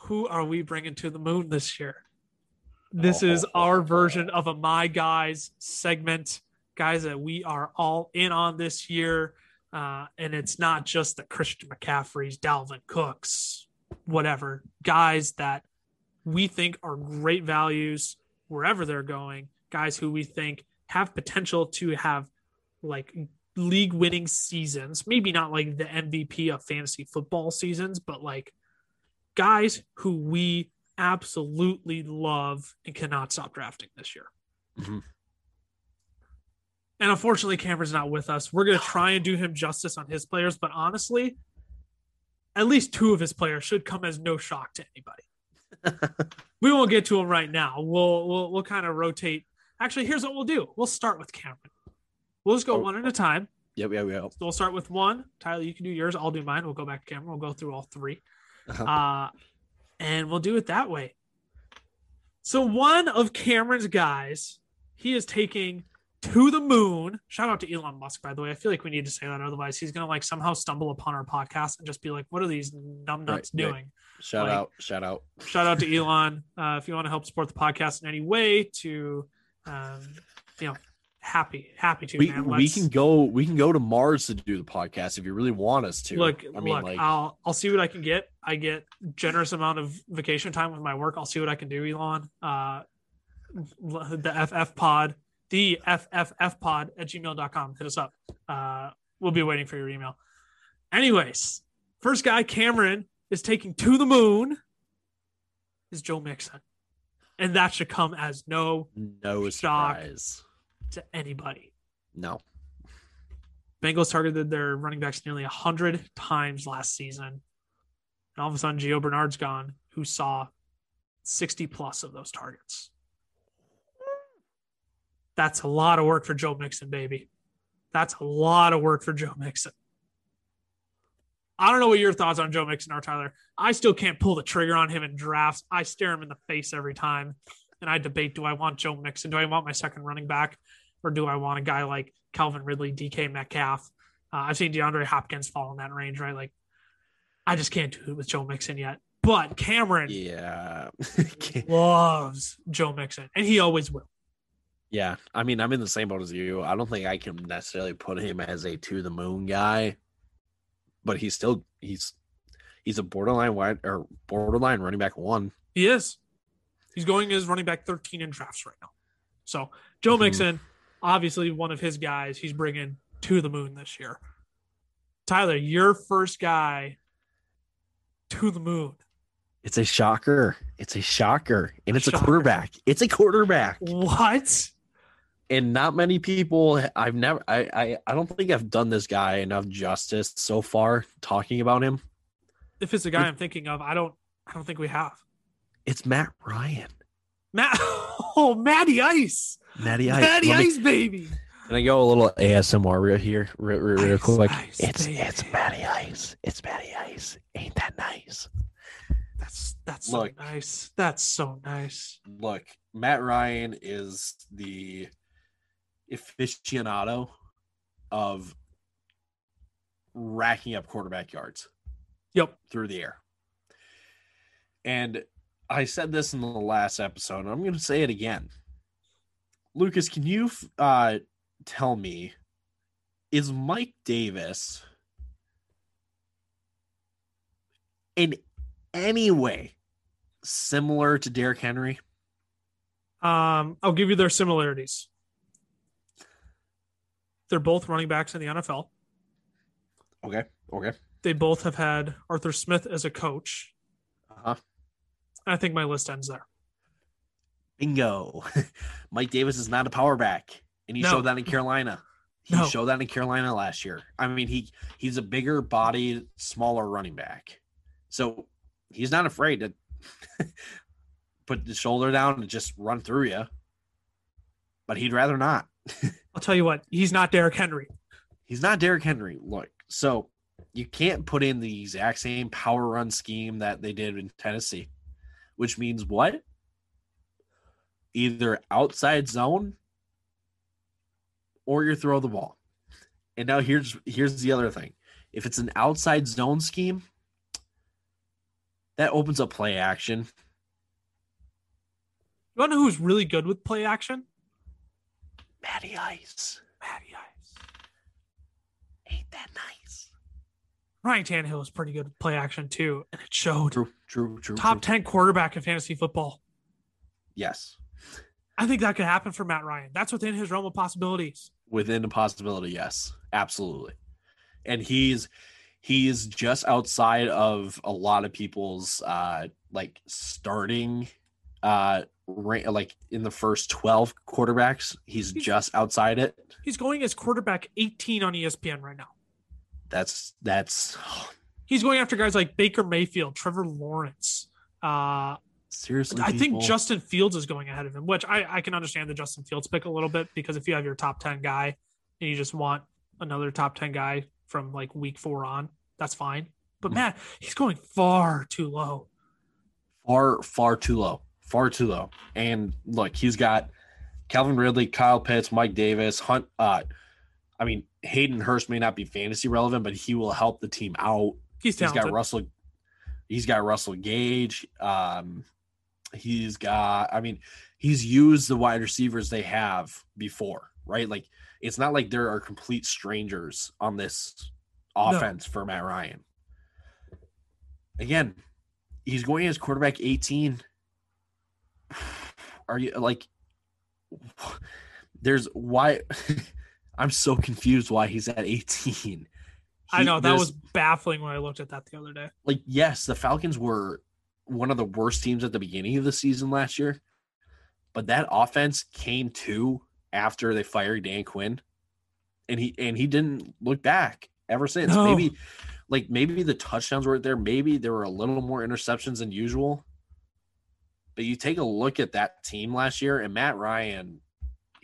who are we bringing to the moon this year? This is oh. our version of a My Guys segment, guys that we are all in on this year. Uh, and it's not just the Christian McCaffreys, Dalvin Cooks, whatever, guys that we think are great values wherever they're going, guys who we think have potential to have like league winning seasons, maybe not like the MVP of fantasy football seasons, but like guys who we absolutely love and cannot stop drafting this year. Mhm. And unfortunately, Cameron's not with us. We're going to try and do him justice on his players, but honestly, at least two of his players should come as no shock to anybody. (laughs) we won't get to him right now. We'll we'll we'll kind of rotate. Actually, here's what we'll do. We'll start with Cameron. We'll just go Oh. one at a time. Yep, yep, yep. So we'll start with one. Tyler, you can do yours. I'll do mine. We'll go back to Cameron. We'll go through all 3 Uh-huh. Uh, and we'll do it that way. So one of Cameron's guys, he is taking to the moon. Shout out to Elon Musk, by the way. I feel like we need to say that. Otherwise, he's going to like somehow stumble upon our podcast and just be like, what are these numbnuts Right, right. doing? Shout Like- out, shout out. Shout out to Elon. Uh, if you want to help support the podcast in any way to, um, you know, happy, happy to, We, man. we can go we can go to Mars to do the podcast if you really want us to. look I mean look like i'll i'll see what i can get i get generous amount of vacation time with my work i'll see what i can do elon uh the ff pod the fff pod at gmail.com hit us up uh we'll be waiting for your email anyways first guy cameron is taking to the moon is joe mixon and that should come as no no shock. surprise. to anybody No. Bengals targeted their running backs nearly 100 times last season. And all of a sudden, Gio Bernard's gone, who saw 60 plus of those targets. That's a lot of work for Joe Mixon, baby. That's a lot of work for Joe Mixon. I don't know what your thoughts on Joe Mixon are, Tyler. I still can't pull the trigger on him in drafts. I stare him in the face every time. And I debate do I want Joe Mixon? Do I want my second running back? Or do I want a guy like Calvin Ridley, DK Metcalf? Uh, I've seen DeAndre Hopkins fall in that range, right? Like, I just can't do it with Joe Mixon yet. But Cameron Yeah. (laughs) loves Joe Mixon, and he always will. Yeah. I mean, I'm in the same boat as you. I don't think I can necessarily put him as a to the moon guy, but he's still he's he's a borderline wide or borderline running back one. He is. He's going as running back 13 in drafts right now. So Joe Mhm. Mixon, obviously one of his guys, he's bringing to the moon this year. Tyler, your first guy to the moon. It's a shocker. It's a shocker. And it's Shocker. a quarterback. It's a quarterback. What? And not many people I've never I, I I don't think I've done this guy enough justice so far talking about him. If it's the guy I'm thinking of, I don't I don't think we have. It's Matt Ryan. Matt (laughs) Oh, Matty Ice. Matty Ice. Matty Let me- Ice, baby. Can I go a little ASMR real here, real, real, real Ice, quick? ice, it's baby. it's Matty Ice. It's Matty Ice. Ain't that nice? That's that's so Look. nice. That's so nice. Look, Matt Ryan is the aficionado of racking up quarterback yards Yep. through the air. And I said this in the last episode, and I'm going to say it again. Lucas, can you uh, tell me is Mike Davis in any way similar to Derrick Henry? Um, I'll give you their similarities. They're both running backs in the NFL. Okay. Okay. They both have had Arthur Smith as a coach. Uh-huh. I think my list ends there. Bingo. (laughs) Mike Davis is not a power back, and he No. showed that in Carolina. He No. showed that in Carolina last year. I mean, he he's a bigger body, smaller running back. So he's not afraid to (laughs) put the shoulder down and just run through you. But he'd rather not. (laughs) I'll tell you what, he's not Derrick Henry. He's not Derrick Henry. Look, so you can't put in the exact same power run scheme that they did in Tennessee, which means what? Either outside zone or you throw the ball. And now here's here's the other thing. If it's an outside zone scheme, that opens up play action. You want to know who's really good with play action? Matty Ice. Matty Ice. Ain't that nice? Ryan Tannehill is pretty good with play action too, and it showed. True, true, true. Top true. 10 quarterback in fantasy football. Yes. I think that could happen for Matt Ryan. That's within his realm of possibilities. within a possibility yes absolutely and he's he's just outside of a lot of people's uh like starting uh ra- like in the first 12 quarterbacks he's He's- just outside it He's going as quarterback 18 on ESPN right now. that's that's He's going after guys like Baker Mayfield, Trevor Lawrence. Uh, seriously I think Justin Fields is going ahead of him, which I, I can understand the Justin Fields pick a little bit because if you have your top 10 guy and you just want another top 10 guy from like week four on, that's fine. But Mhm. Matt, he's going far too low. far far too low far too low and look he's got Calvin Ridley, Kyle Pitts, Mike Davis, Hunt. Uh, I mean, Hayden Hurst may not be fantasy relevant, but he will help the team out. He's He's got Russell. He's got Russell Gage. Um, he's got. I mean, he's used the wide receivers they have before, right? Like it's not like there are complete strangers on this offense for Matt Ryan. Again, he's going as quarterback 18. (sighs) Are you like there's why (laughs) I'm so confused why he's at 18. I know that was baffling when I looked at that the other day. like yes, the Falcons were one of the worst teams at the beginning of the season last year, but that offense came to after they fired Dan Quinn, and he and he didn't look back ever since. No. Maybe like maybe the touchdowns weren't there, maybe there were a little more interceptions than usual. But you take a look at that team last year, and Matt Ryan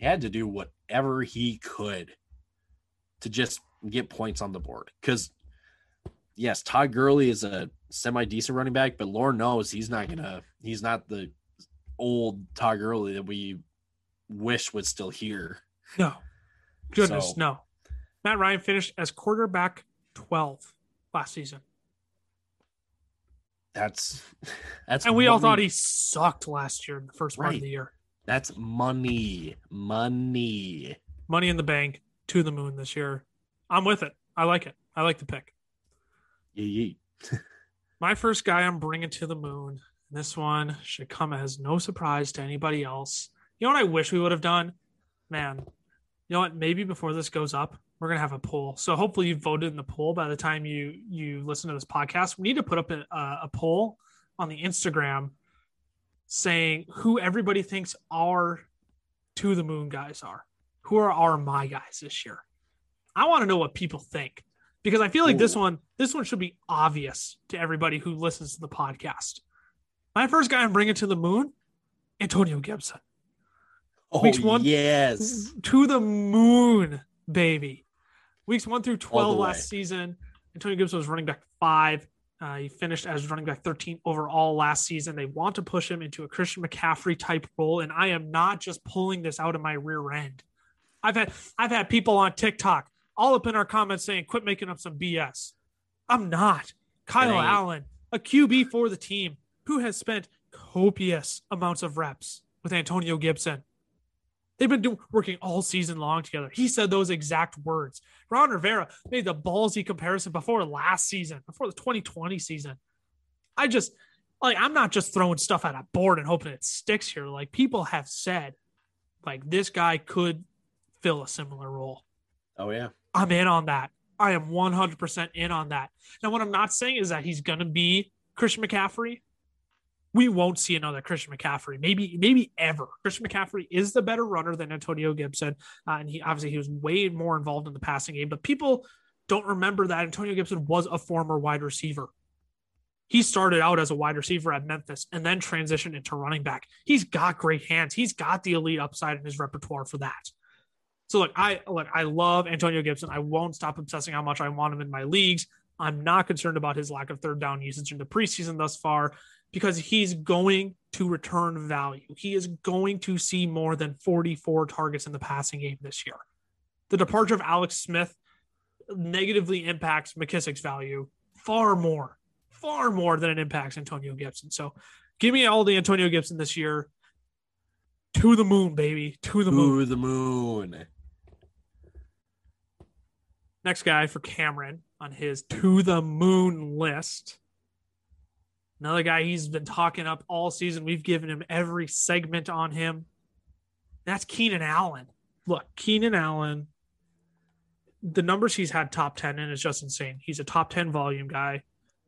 had to do whatever he could to just get points on the board. Because yes, Todd Gurley is a semi decent running back, but Lord knows he's not gonna he's not the old Todd Gurley that we wish was still here. No, goodness, So- no. Matt Ryan finished as quarterback 12 last season. That's that's And we all thought he sucked last year in the first part Right. of the year. that's money. Money. Money in the bank to the moon this year. I'm with it. I like it. I like the pick. Yeah. (laughs) My first guy I'm bringing to the moon. This one should come as no surprise to anybody else. You know what I wish we would have done? Man, you know what? Maybe before this goes up, we're gonna have a poll. So hopefully you voted in the poll by the time you you listen to this podcast. We need to put up a, a, a poll on the Instagram saying who everybody thinks our to the moon guys are. Who are our my guys this year? I want to know what people think because I feel like this one this one should be obvious to everybody who listens to the podcast. My first guy I'm bringing to the moon, Antonio Gibson. Oh Weeks one- yes. To the moon, baby. Weeks one through 12 last season, Antonio Gibson was running back five. Uh, he finished as running back 13 overall last season. They want to push him into a Christian McCaffrey type role, and I am not just pulling this out of my rear end. I've had I've had people on TikTok all up in our comments saying, "Quit making up some BS." I'm not. Kyle. Allen, a QB for the team, who has spent copious amounts of reps with Antonio Gibson. They've been doing working all season long together. He said those exact words. Ron Rivera made the ballsy comparison before last season, before the 2020 season. I just like I'm not just throwing stuff at a board and hoping it sticks here. Like people have said, like this guy could fill a similar role. Oh yeah. I'm in on that. I am 100% in on that. Now, what I'm not saying is that he's going to be Christian McCaffrey. We won't see another Christian McCaffrey, maybe, maybe ever. Christian McCaffrey is the better runner than Antonio Gibson, uh, and he obviously he was way more involved in the passing game. But people don't remember that Antonio Gibson was a former wide receiver. He started out as a wide receiver at Memphis and then transitioned into running back. He's got great hands. He's got the elite upside in his repertoire for that. So look, I look, I love Antonio Gibson. I won't stop obsessing how much I want him in my leagues. I'm not concerned about his lack of third down usage in the preseason thus far because he's going to return value. He is going to see more than 44 targets in the passing game this year. The departure of Alex Smith negatively impacts McKissic's value far more, far more than it impacts Antonio Gibson. So give me all the Antonio Gibson this year. To the moon, baby. To the moon. To the moon. Next guy for Cameron on his to the moon list. Another guy he's been talking up all season. We've given him every segment on him. That's Keenan Allen. Look, Keenan Allen, the numbers he's had top 10 in is just insane. He's a top 10 volume guy.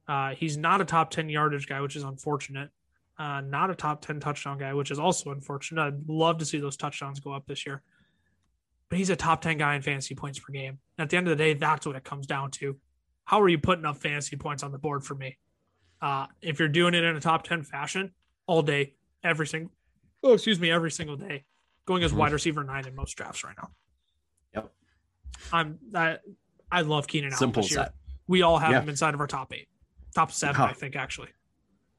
Uh, he's not a top 10 yardage guy, which is unfortunate. Uh, not a top 10 touchdown guy, which is also unfortunate. I'd love to see those touchdowns go up this year but he's a top 10 guy in fantasy points per game. And at the end of the day, that's what it comes down to. How are you putting up fantasy points on the board for me? Uh, if you're doing it in a top 10 fashion all day, every single, oh, excuse me, every single day, going as Mhm. wide receiver nine in most drafts right now. Yep. I'm that I love Keenan Allen Simple set. We all have Yeah. him inside of our top eight, top seven, Huh. I think, actually.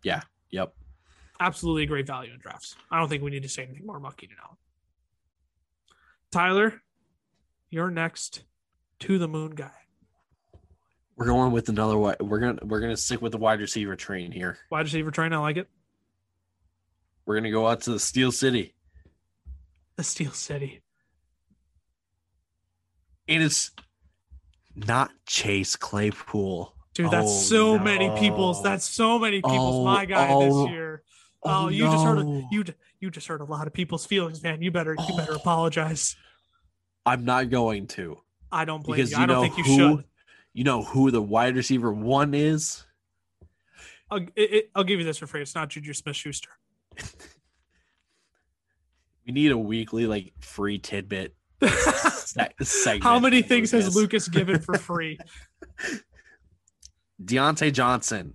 Yeah. Yep. Absolutely great value in drafts. I don't think we need to say anything more about Keenan Allen. Tyler, you're next to the moon guy. We're going with another wide. We're gonna we're gonna stick with the wide receiver train here. Wide receiver train, I like it. We're gonna go out to the Steel City. The Steel City. And it's not Chase Claypool. Dude, that's Oh, so many people's. That's so many people's. Oh, my guy oh, this year. Oh, oh, you just heard no. you. You just hurt a lot of people's feelings, man. You better you better Oh. apologize. I'm not going to I don't blame because you. you I don't think you should. You know who the wide receiver one is. I'll, it, it- I'll give you this for free. It's not Juju Smith Schuster. (laughs) We need a weekly like free tidbit se- (laughs) How many things has Lucas. Lucas given for (laughs) free? Diontae Johnson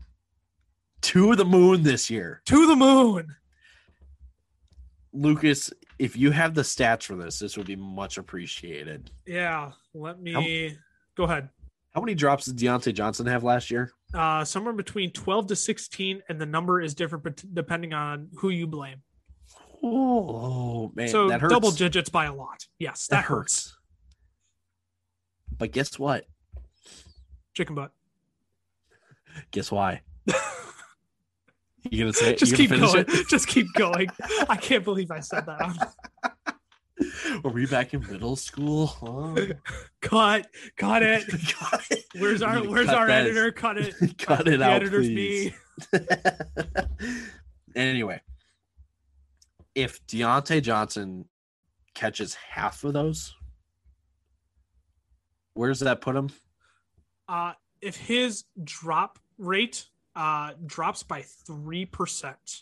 to the moon this year. to the moon. Lucas, if you have the stats for this, this would be much appreciated. Yeah. Let me go ahead. How many drops did Diontae Johnson have last year? Uh, somewhere between 12 to 16, and the number is different depending on who you blame. Oh man, so that hurts. double digits by a lot. Yes, that, that hurts. hurts. But guess what? Chicken butt. Guess why? (laughs) You gonna say? it? Just keep going. finish Just keep going. I can't believe I said that. (laughs) (laughs) Are we back in middle school? Huh? (laughs) Cut. Cut it. (laughs) Cut it. Where's our Where's our that. editor? Cut it. Cut it out, editor's please. me. anyway, if Diontae Johnson catches half of those, where does that put him? Uh, if his drop rate uh, drops by three percent,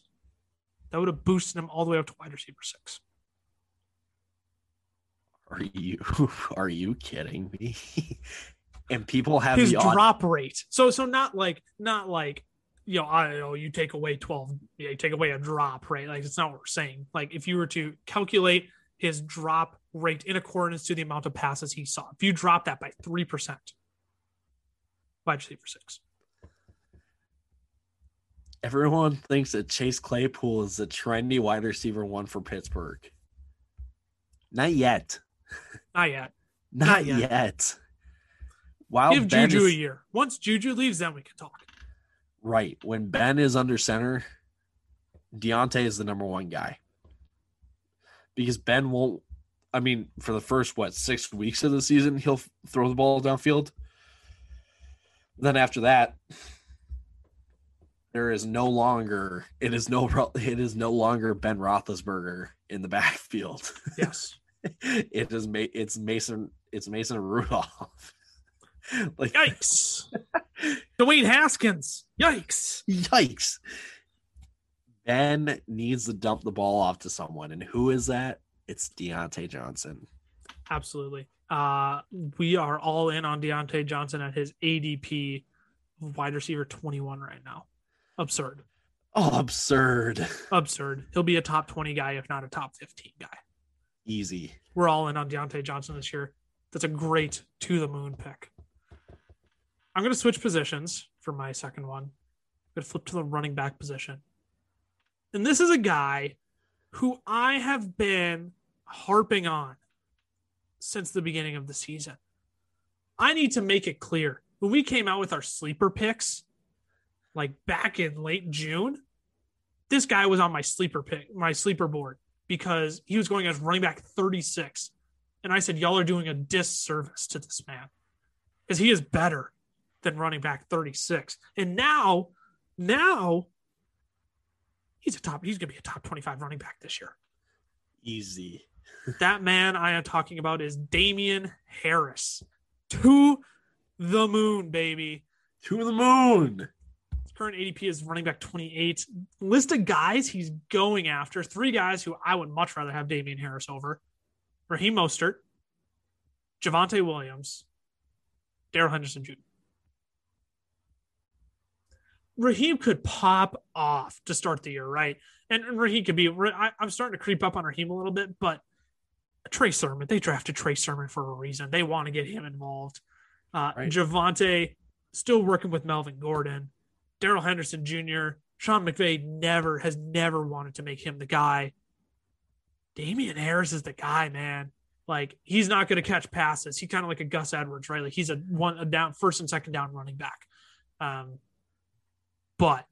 that would have boosted him all the way up to wide receiver six. Are you (laughs) are you kidding me? (laughs) and people have his drop rate. So so not like not like you know I don't know you take away twelve yeah you take away a drop right like it's not what we're saying like if you were to calculate his drop rate in accordance to the amount of passes he saw if you drop that by three percent wide receiver six Everyone thinks that Chase Claypool is the trendy wide receiver one for Pittsburgh. Not yet. Not yet Not, Not yet. yet. While give Ben Juju is- a year once Juju leaves then we can talk right when Ben is under center, Diontae is the number one guy because Ben won't. I mean, for the first what six weeks of the season, he'll throw the ball downfield. Then after that, there is no longer it is no (laughs) it is no longer Ben Roethlisberger in the backfield. yes it is Ma- it's Mason it's Mason Rudolph. (laughs) like yikes (laughs) Dwayne Haskins yikes Yikes. Ben needs to dump the ball off to someone. And who is that? It's Diontae Johnson. Absolutely. Uh, we are all in on Diontae Johnson at his ADP wide receiver 21 right now. Absurd. Oh, absurd. (laughs) Absurd. He'll be a top 20 guy, if not a top 15 guy. Easy. We're all in on Diontae Johnson this year. That's a great to the moon pick. I'm going to switch positions for my second one. I'm going to flip to the running back position. And this is a guy who I have been harping on since the beginning of the season. I need to make it clear when we came out with our sleeper picks, like back in late June, this guy was on my sleeper pick, my sleeper board because he was going as running back 36. And I said, Y'all are doing a disservice to this man because he is better than running back 36. And now, now he's a top, he's going to be a top 25 running back this year. Easy. (laughs) That man I am talking about is Damien Harris. To the moon, baby. To the moon. Current ADP is running back 28. List of guys he's going after. Three guys who I would much rather have Damien Harris over. Raheem Mostert, Javonte Williams, Darrell Henderson Jr. Raheem could pop off to start the year, right? And, and Raheem could be. I, I'm starting to creep up on Raheem a little bit, but Trey Sermon, they drafted Trey Sermon for a reason. They want to get him involved. Uh, Right. Javonte still working with Melvin Gordon, Darrell Henderson Jr. Sean McVay never has never wanted to make him the guy. Damien Harris is the guy, man. Like he's not going to catch passes. He's kind of like a Gus Edwards, right? Like he's a one a down first and second down running back. Um, but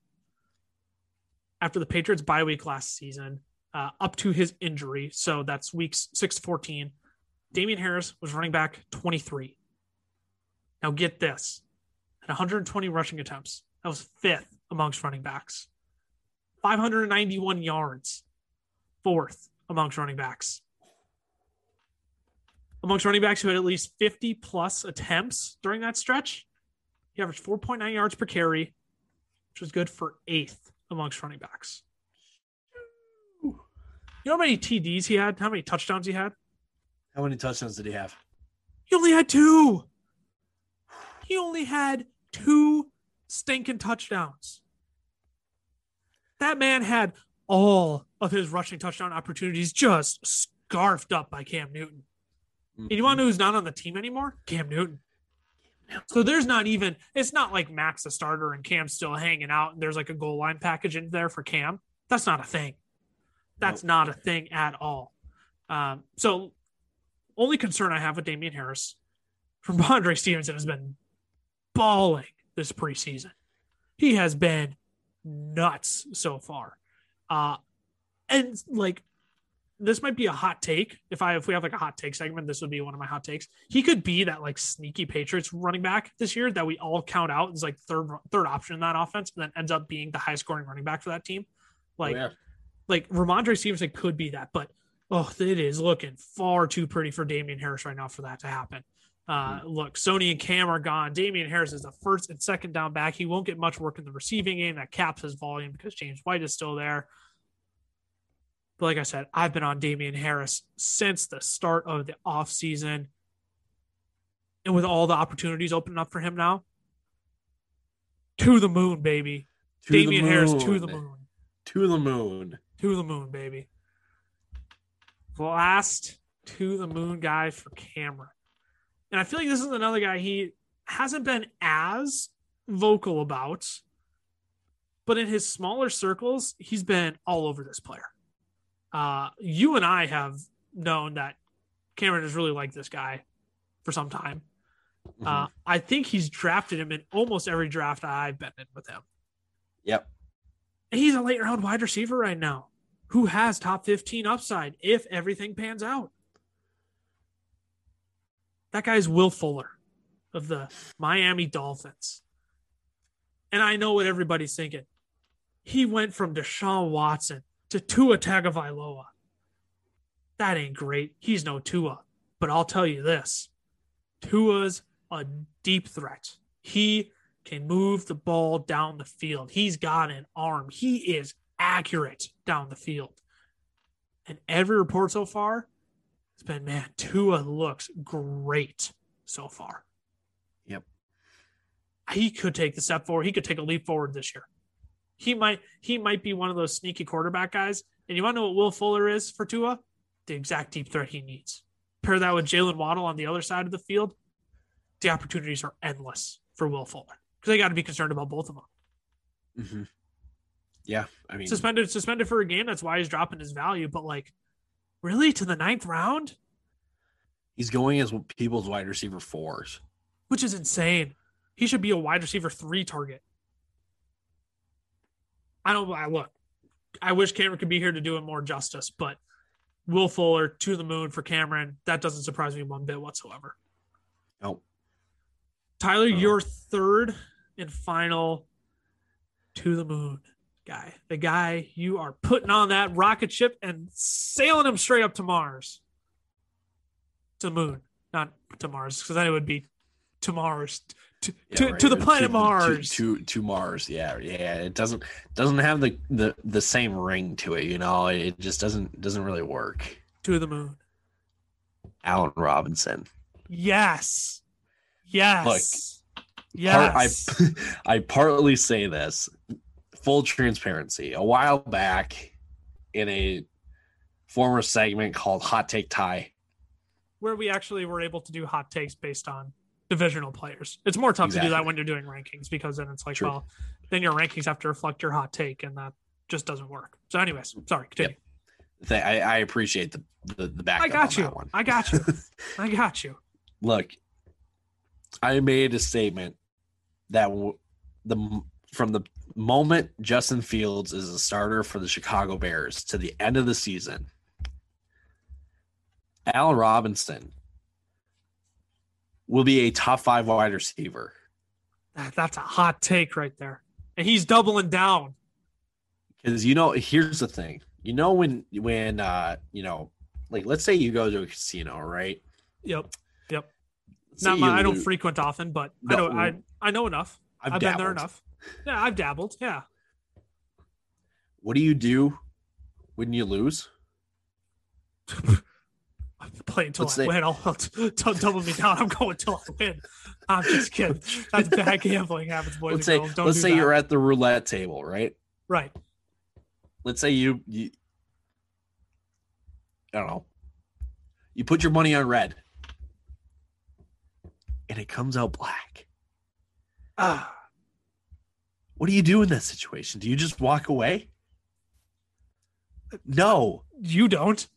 after the Patriots bye week last season, uh, up to his injury, so that's weeks six to fourteen. Damien Harris was running back 23. Now get this at 120 rushing attempts. That was fifth amongst running backs. 591 yards, fourth amongst running backs. Amongst running backs who had at least 50 plus attempts during that stretch, he averaged 4.9 yards per carry, which was good for eighth amongst running backs. You know how many TDs he had? How many touchdowns he had? How many touchdowns did he have? He only had two. He only had two stinking touchdowns. That man had all of his rushing touchdown opportunities just scarfed up by Cam Newton. And you want to know who's not on the team anymore? Cam Newton. So there's not even, it's not like Mac's the starter and Cam's still hanging out and there's like a goal line package in there for Cam. That's not a thing. That's Nope. not a thing at all. Um, so only concern I have with Damien Harris from (laughs) Andre Stevenson has been balling this preseason. He has been nuts so far. Uh and like this might be a hot take. If I if we have like a hot take segment, this would be one of my hot takes. He could be that like sneaky Patriots running back this year that we all count out as like third third option in that offense, and then ends up being the high scoring running back for that team. Like oh, yeah. like Rhamondre Stevenson could be that, but oh, it is looking far too pretty for Damien Harris right now for that to happen. Uh, look, Sony and Cam are gone. Damien Harris is the first and second down back. He won't get much work in the receiving game. That caps his volume because James White is still there. But like I said, I've been on Damien Harris since the start of the offseason. And with all the opportunities opening up for him now, to the moon, baby. To Damien Harris to the moon. moon To the moon. to the moon, baby. Last to the moon guy for Cameron. And I feel like this is another guy he hasn't been as vocal about, but in his smaller circles, he's been all over this player. Uh, you and I have known that Cameron has really liked this guy for some time. Uh, I think he's drafted him in almost every draft I've been in with him. Yep. And he's a late round wide receiver right now who has top 15 upside if everything pans out. That guy's Will Fuller of the Miami Dolphins. And I know what everybody's thinking. He went from Deshaun Watson to Tua Tagovailoa. That ain't great. He's no Tua. But I'll tell you this Tua's a deep threat. He can move the ball down the field. He's got an arm. He is accurate down the field. And every report so far been, man, Tua looks great so far. Yep. He could take the step forward. He could take a leap forward this year. He might he might be one of those sneaky quarterback guys. And you want to know what Will Fuller is for Tua? The exact deep threat he needs. Pair that with Jaylen Waddle on the other side of the field. The opportunities are endless for Will Fuller because they got to be concerned about both of them. hmm Yeah. I mean, suspended suspended for a game. That's why he's dropping his value. But like, really to the ninth round, he's going as people's wide receiver fours. which is insane. He should be a wide receiver three target. I don't. I look. I wish Cameron could be here to do him more justice, but Will Fuller to the moon for Cameron. That doesn't surprise me one bit whatsoever. Nope. Tyler, Uh-huh. your third and final to the moon guy. The guy you are putting on that rocket ship and sailing him straight up to Mars. To the moon, not to Mars, because then it would be to Mars. To, Yeah, to, right. to the planet to- Mars. To, to to Mars. Yeah, yeah. It doesn't doesn't have the, the the same ring to it. You know, it just doesn't doesn't really work. to the moon. Allen Robinson. Yes. Yes. Part- yes. I (laughs) I partly say this full transparency. A while back, in a former segment called Hot Take Tie, Where we actually were able to do hot takes based on divisional players. It's more tough to do that when you're doing rankings because then it's like, True. well, then your rankings have to reflect your hot take, and that just doesn't work. So, anyways, sorry, continue. th- I, I appreciate the the, the back. I got you. I got you. I got you. Look, I made a statement that w- the from the moment Justin Fields is a starter for the Chicago Bears to the end of the season, Al Robinson will be a top five wide receiver. That's a hot take right there. And he's doubling down. Because you know, here's the thing. You know when when uh you know, like let's say you go to a casino, right? Yep. Let's Not my, I don't frequent often, but I No. know I I know enough. I've, I've, been there enough. Yeah, I've dabbled. Yeah. What do you do when you lose? (laughs) I'm playing until I say- win. I'll, I'll t- t- double me down. I'm going until I win. I'm just kidding. That's bad gambling habits, boys let's and say girls. Don't let's do say that. you're at the roulette table, right? right. Let's say you you I don't know. You put your money on red. And it comes out black. Ah, What do you do in that situation? Do you just walk away? No. you don't.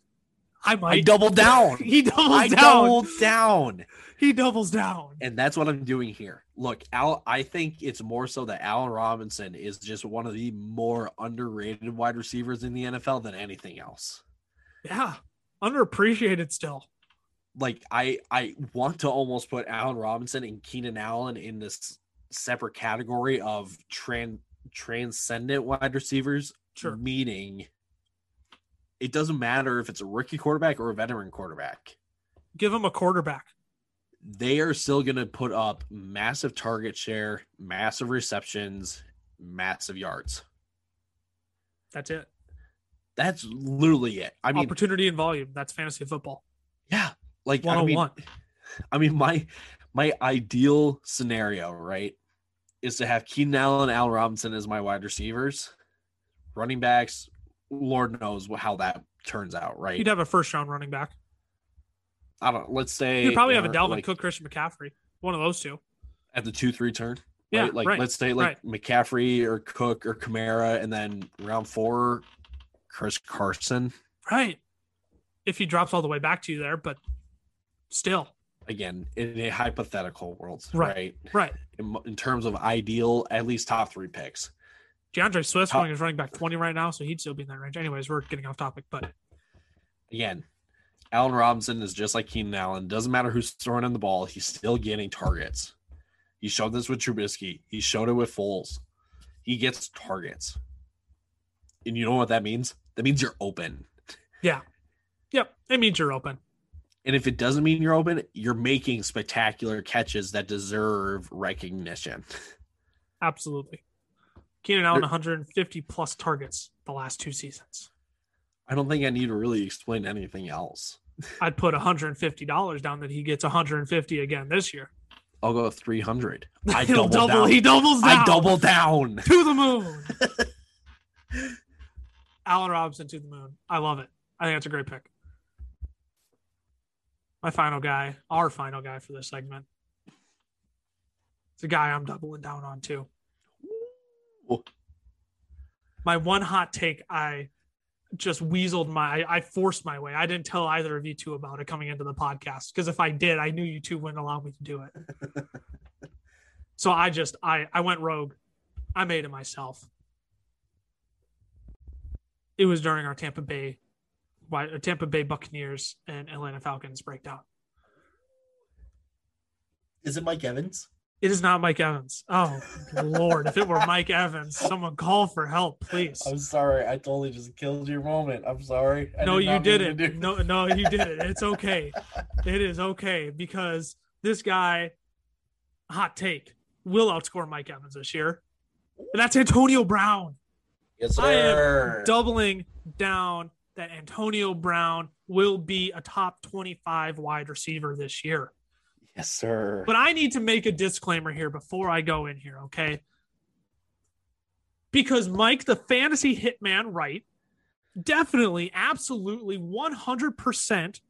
I might. I double down. (laughs) he doubles I down. double down. He doubles down. And that's what I'm doing here. Look, Al, I think it's more so that Allen Robinson is just one of the more underrated wide receivers in the NFL than anything else. Yeah. Underappreciated still. Like I I want to almost put Allen Robinson and Keenan Allen in this separate category of tran transcendent wide receivers, Sure. meaning it doesn't matter if it's a rookie quarterback or a veteran quarterback. Give them a quarterback. they are still going to put up massive target share, massive receptions, massive yards. That's it. That's literally it. I mean, Opportunity and volume. That's fantasy football. yeah, like One I on one. I mean, my my ideal scenario, right, is to have Keenan Allen, Al Robinson as my wide receivers, running backs. Lord knows how that turns out, right? You'd have a first round running back. I don't. Let's say You'd probably have a uh, Dalvin like, Cook, Christian McCaffrey. One of those two. at the two three turn. Yeah. Like right, let's say like McCaffrey or Cook or Kamara, and then round four, Chris Carson. Right. If he drops all the way back to you there, but still. Again, in a hypothetical world, Right. right? Right. In, in terms of ideal, at least top three picks. D'Andre Swift's Top- is running back 20 right now, so he'd still be in that range. Anyways, we're getting off topic, but Again, Allen Robinson is just like Keenan Allen. Doesn't matter who's throwing in the ball, he's still getting targets. He showed this with Trubisky. He showed it with Foles. He gets targets. And you know what that means? That means you're open. Yeah. Yep, it means you're open. And if it doesn't mean you're open, you're making spectacular catches that deserve recognition. Absolutely. Keenan Allen, There- 150 plus targets the last two seasons. I don't think I need to really explain anything else. (laughs) I'd put $150 down that he gets 150 again this year. I'll go 300. (laughs) I double, double. down. He doubles down. I double down. (laughs) to the moon. Allen Robinson to the moon. I love it. I think that's a great pick. My final guy, our final guy for this segment. It's a guy I'm doubling down on too. Ooh. My one hot take, I just weaseled my, I forced my way. I didn't tell either of you two about it coming into the podcast because if I did, I knew you two wouldn't allow me to do it. (laughs) so I just, I, I went rogue. I made it myself. It was during our Tampa Bay, why Tampa Bay Buccaneers and Atlanta Falcons breakdown. Is it Mike Evans? It is not Mike Evans. Oh Lord! If it were Mike Evans, someone call for help, please. I'm sorry. I totally just killed your moment. I'm sorry. I no, did you not mean to didn't. do- No, no, you didn't. It's okay. It is okay because this guy, hot take, will outscore Mike Evans this year. And that's Antonio Brown. Yes, sir. I am. Doubling down that Antonio Brown will be a top 25 wide receiver this year. yes, sir. But I need to make a disclaimer here before I go in here, okay? Because Mike, the fantasy hitman, right, definitely, absolutely, 100%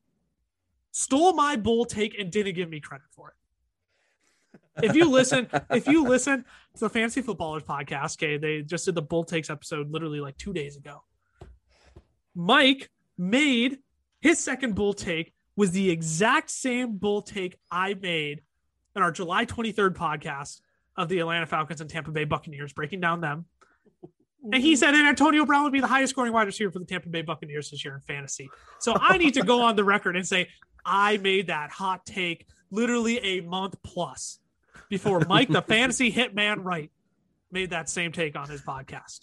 stole my bull take and didn't give me credit for it. If you listen, if you listen to the Fantasy Footballers podcast, okay, they just did the bull takes episode literally like two days ago. Mike made his second bull take was the exact same bull take I made in our July 23rd podcast of the Atlanta Falcons and Tampa Bay Buccaneers, breaking down them. And he said that Antonio Brown would be the highest scoring wide receiver for the Tampa Bay Buccaneers this year in fantasy. So I need to go on the record and say I made that hot take literally a month plus before Mike, the fantasy (laughs) hitman, right, made that same take on his podcast.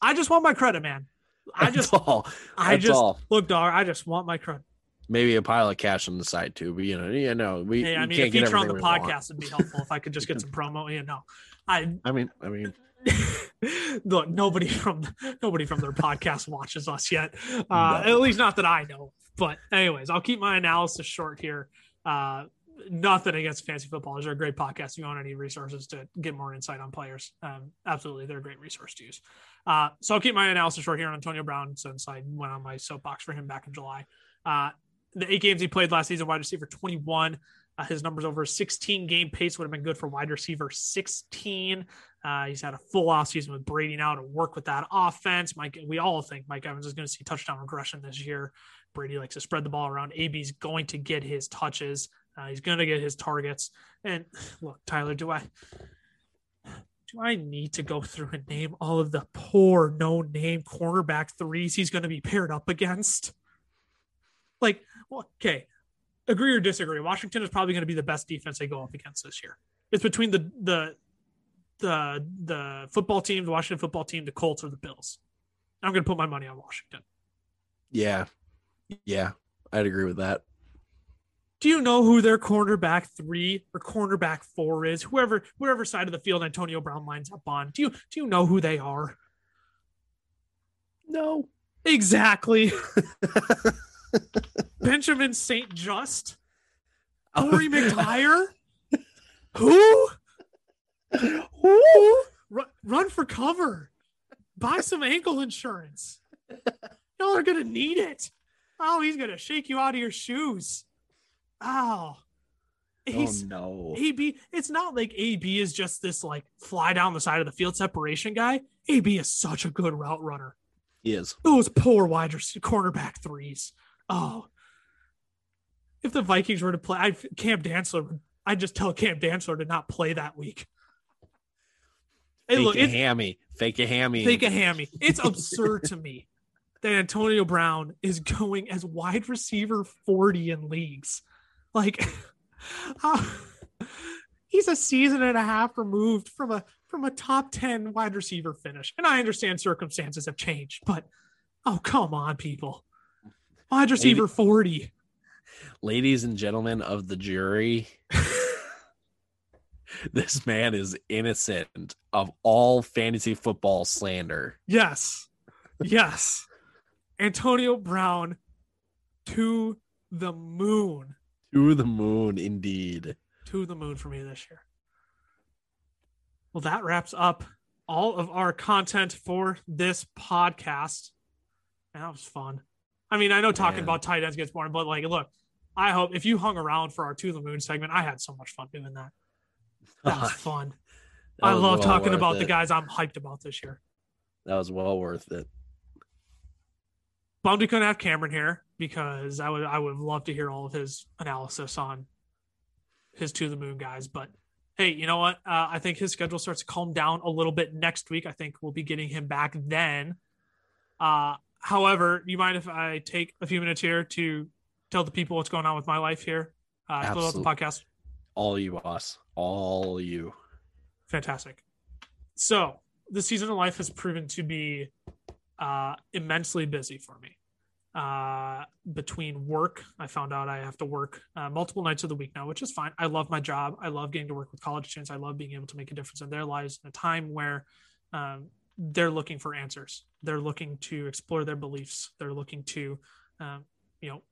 I just want my credit, man. I just, all. I just all. look, dog. I just want my credit. Maybe a pile of cash on the side too, but you know, you know, we, Hey, I mean, can't a get feature on the everything we want. podcast would be helpful if I could just get some (laughs) promo. You know, I I mean, I mean, (laughs) look. Nobody from nobody from their podcast watches us yet. Uh, No. At least not that I know. But anyways, I'll keep my analysis short here. Uh, nothing against fantasy football. They're a great podcast. If you want any resources to get more insight on players, um, absolutely, they're a great resource to use. Uh, so I'll keep my analysis short here on Antonio Brown since I went on my soapbox for him back in July. Uh, the eight games he played last season, wide receiver 21. Uh, his numbers over 16 game pace would have been good for wide receiver 16. Uh, he's had a full offseason with Brady now to work with that offense. Mike, we all think Mike Evans is going to see touchdown regression this year. Brady likes to spread the ball around. AB's going to get his touches. Uh, he's going to get his targets. And (sighs) look, Tyler, do I do I need to go through and name all of the poor no name cornerback threes he's going to be paired up against? Like, okay, agree or disagree. Washington is probably going to be the best defense they go up against this year. It's between the the the the football team, the Washington football team, the Colts, or the Bills. I'm going to put my money on Washington. yeah, yeah, I'd agree with that. Do you know who their cornerback three or cornerback four is? Whoever, wherever side of the field Antonio Brown lines up on. Do you do you know who they are? No, Exactly. (laughs) Benjamin St-Juste, Corey (laughs) McTire. Who? Who? Run, run for cover. Buy some ankle insurance. Y'all are gonna need it. Oh, he's gonna shake you out of your shoes. Oh. oh He's no, AB. It's not like AB is just this like fly down the side of the field separation guy. AB is such a good route runner. he is. Those poor wide receiver cornerback threes. Oh, if the Vikings were to play, I Cam Dantzler, I'd just tell Cam Dantzler to not play that week. Hey, Fake look, a hammy, fake a hammy. fake a hammy. It's (laughs) absurd to me that Antonio Brown is going as wide receiver 40 in leagues. Like, (laughs) he's a season and a half removed from a from a top 10 wide receiver finish. And I understand circumstances have changed, but oh come on, people. Wide receiver 40. Ladies and gentlemen of the jury, (laughs) this man is innocent of all fantasy football slander. Yes. Yes. Antonio Brown to the moon. To the moon, indeed. to the moon for me this year. Well, that wraps up all of our content for this podcast. And that was fun. I mean, I know talking Man. about tight ends gets boring, but like, look, I hope if you hung around for our to the moon segment, I had so much fun doing that. That was (laughs) fun. That I was love well talking about the guys I'm hyped about this year. That was well worth it. Bummed we couldn't have Cameron here because I would I would love to hear all of his analysis on his to the moon guys. But hey, you know what? Uh, I think his schedule starts to calm down a little bit next week. I think we'll be getting him back then. Uh, however, you mind if I take a few minutes here to tell the people what's going on with my life here? Uh, close out the podcast. All you, boss. All you. Fantastic. So the season of life has proven to be uh, immensely busy for me. Uh, between work, I found out I have to work uh, multiple nights of the week now, which is fine. I love my job. I love getting to work with college students. I love being able to make a difference in their lives in a time where um, they're looking for answers. They're looking to explore their beliefs. They're looking to, um, you know,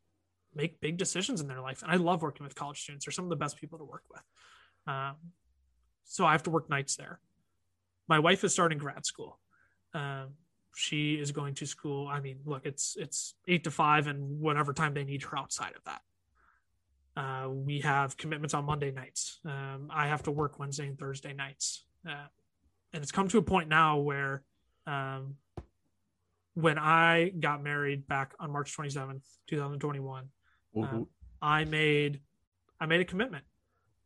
make big decisions in their life. And I love working with college students. They're some of the best people to work with. Um, so I have to work nights there. My wife is starting grad school. Um, she is going to school. I mean, look, it's it's eight to five, and whatever time they need her outside of that. Uh, we have commitments on Monday nights. Um, I have to work Wednesday and Thursday nights, uh, and it's come to a point now where um, when I got married back on March 27th, 2021, um, I made I made a commitment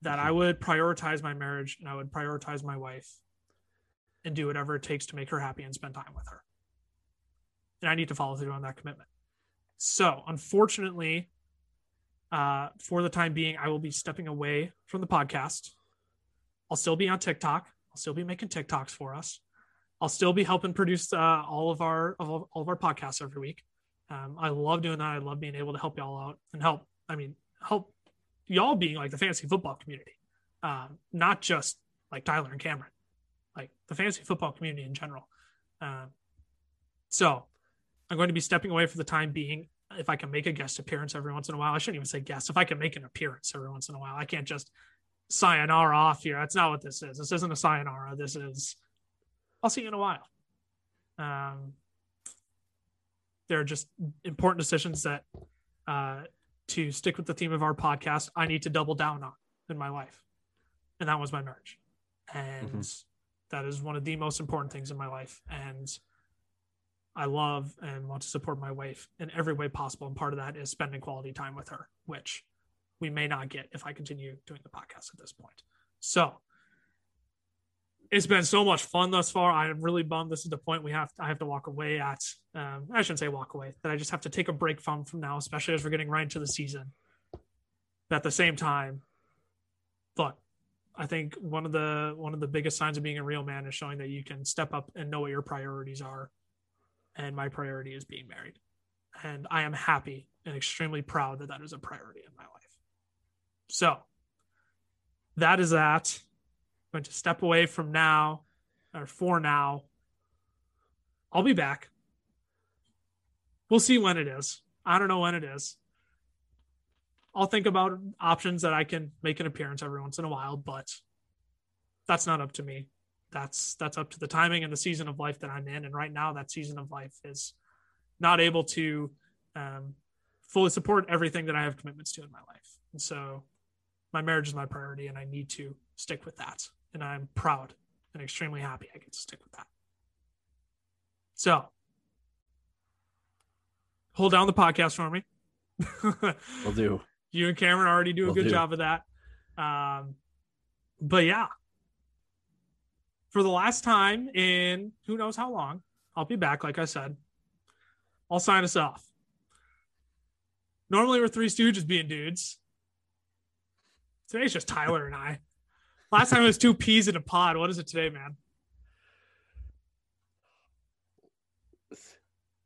that I would prioritize my marriage and I would prioritize my wife and do whatever it takes to make her happy and spend time with her. And I need to follow through on that commitment. So, unfortunately, uh, for the time being, I will be stepping away from the podcast. I'll still be on TikTok. I'll still be making TikToks for us. I'll still be helping produce uh, all of our all of our podcasts every week. Um, I love doing that. I love being able to help y'all out and help. I mean, help y'all being like the fantasy football community, um, not just like Tyler and Cameron, like the fantasy football community in general. Um, so I'm going to be stepping away for the time being. If I can make a guest appearance every once in a while, I shouldn't even say guest. If I can make an appearance every once in a while, I can't just sayonara off here. That's not what this is. This isn't a sayonara. This is I'll see you in a while. Um, there are just important decisions that uh, to stick with the theme of our podcast, I need to double down on in my life. And that was my marriage. And mm-hmm. that is one of the most important things in my life. And I love and want to support my wife in every way possible. And part of that is spending quality time with her, which we may not get if I continue doing the podcast at this point. So it's been so much fun thus far. I'm really bummed. This is the point we have. I have to walk away at. Um, I shouldn't say walk away. That I just have to take a break from from now, especially as we're getting right into the season. But at the same time, look, I think one of the one of the biggest signs of being a real man is showing that you can step up and know what your priorities are. And my priority is being married, and I am happy and extremely proud that that is a priority in my life. So that is that I'm going to step away from now or for now. I'll be back. We'll see when it is. I don't know when it is. I'll think about options that I can make an appearance every once in a while, but that's not up to me. That's that's up to the timing and the season of life that I'm in. And right now, that season of life is not able to um, fully support everything that I have commitments to in my life. And so, my marriage is my priority, and I need to stick with that and I'm proud and extremely happy I get to stick with that. So, hold down the podcast for me. We'll do. (laughs) You and Cameron already do a we'll good do. job of that. Um, but yeah, for the last time in who knows how long, I'll be back. Like I said, I'll sign us off. Normally, we're three Stooges being dudes. Today's just Tyler and I. Last time it was two peas in a pod. What is it today, man?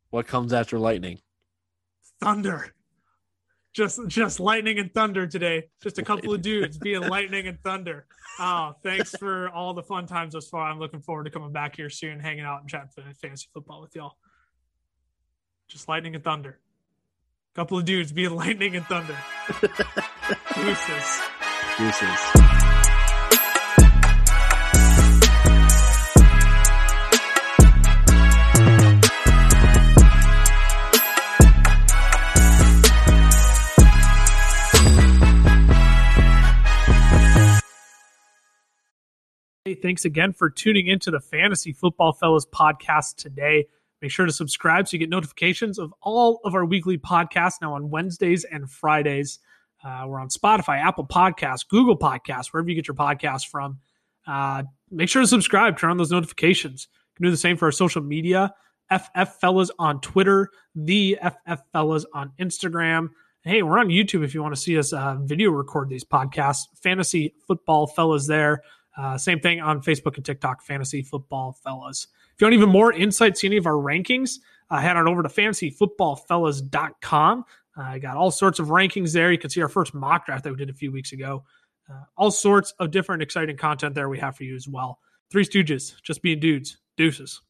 What comes after lightning? Thunder. Just just lightning and thunder today. Just a couple of dudes being (laughs) lightning and thunder. Oh, thanks for all the fun times thus far. I'm looking forward to coming back here soon, hanging out and chatting fantasy football with y'all. Just lightning and thunder. Couple of dudes being (laughs) lightning and thunder. (laughs) Deuces. Deuces. Hey, thanks again for tuning into the Fantasy Football Fellas podcast today. Make sure to subscribe so you get notifications of all of our weekly podcasts now on Wednesdays and Fridays. Uh, we're on Spotify, Apple Podcasts, Google Podcasts, wherever you get your podcasts from. Uh, make sure to subscribe, turn on those notifications. You can do the same for our social media. FF Fellas on Twitter, the FF Fellas on Instagram. Hey, we're on YouTube if you want to see us uh, video record these podcasts. Fantasy Football Fellas there. Uh, same thing on Facebook and TikTok, Fantasy Football Fellas. If you want even more insight, see any of our rankings, uh, head on over to fantasyfootballfellas.com. Uh, I got all sorts of rankings there. You can see our first mock draft that we did a few weeks ago. Uh, all sorts of different exciting content there we have for you as well. Three Stooges, just being dudes. Deuces.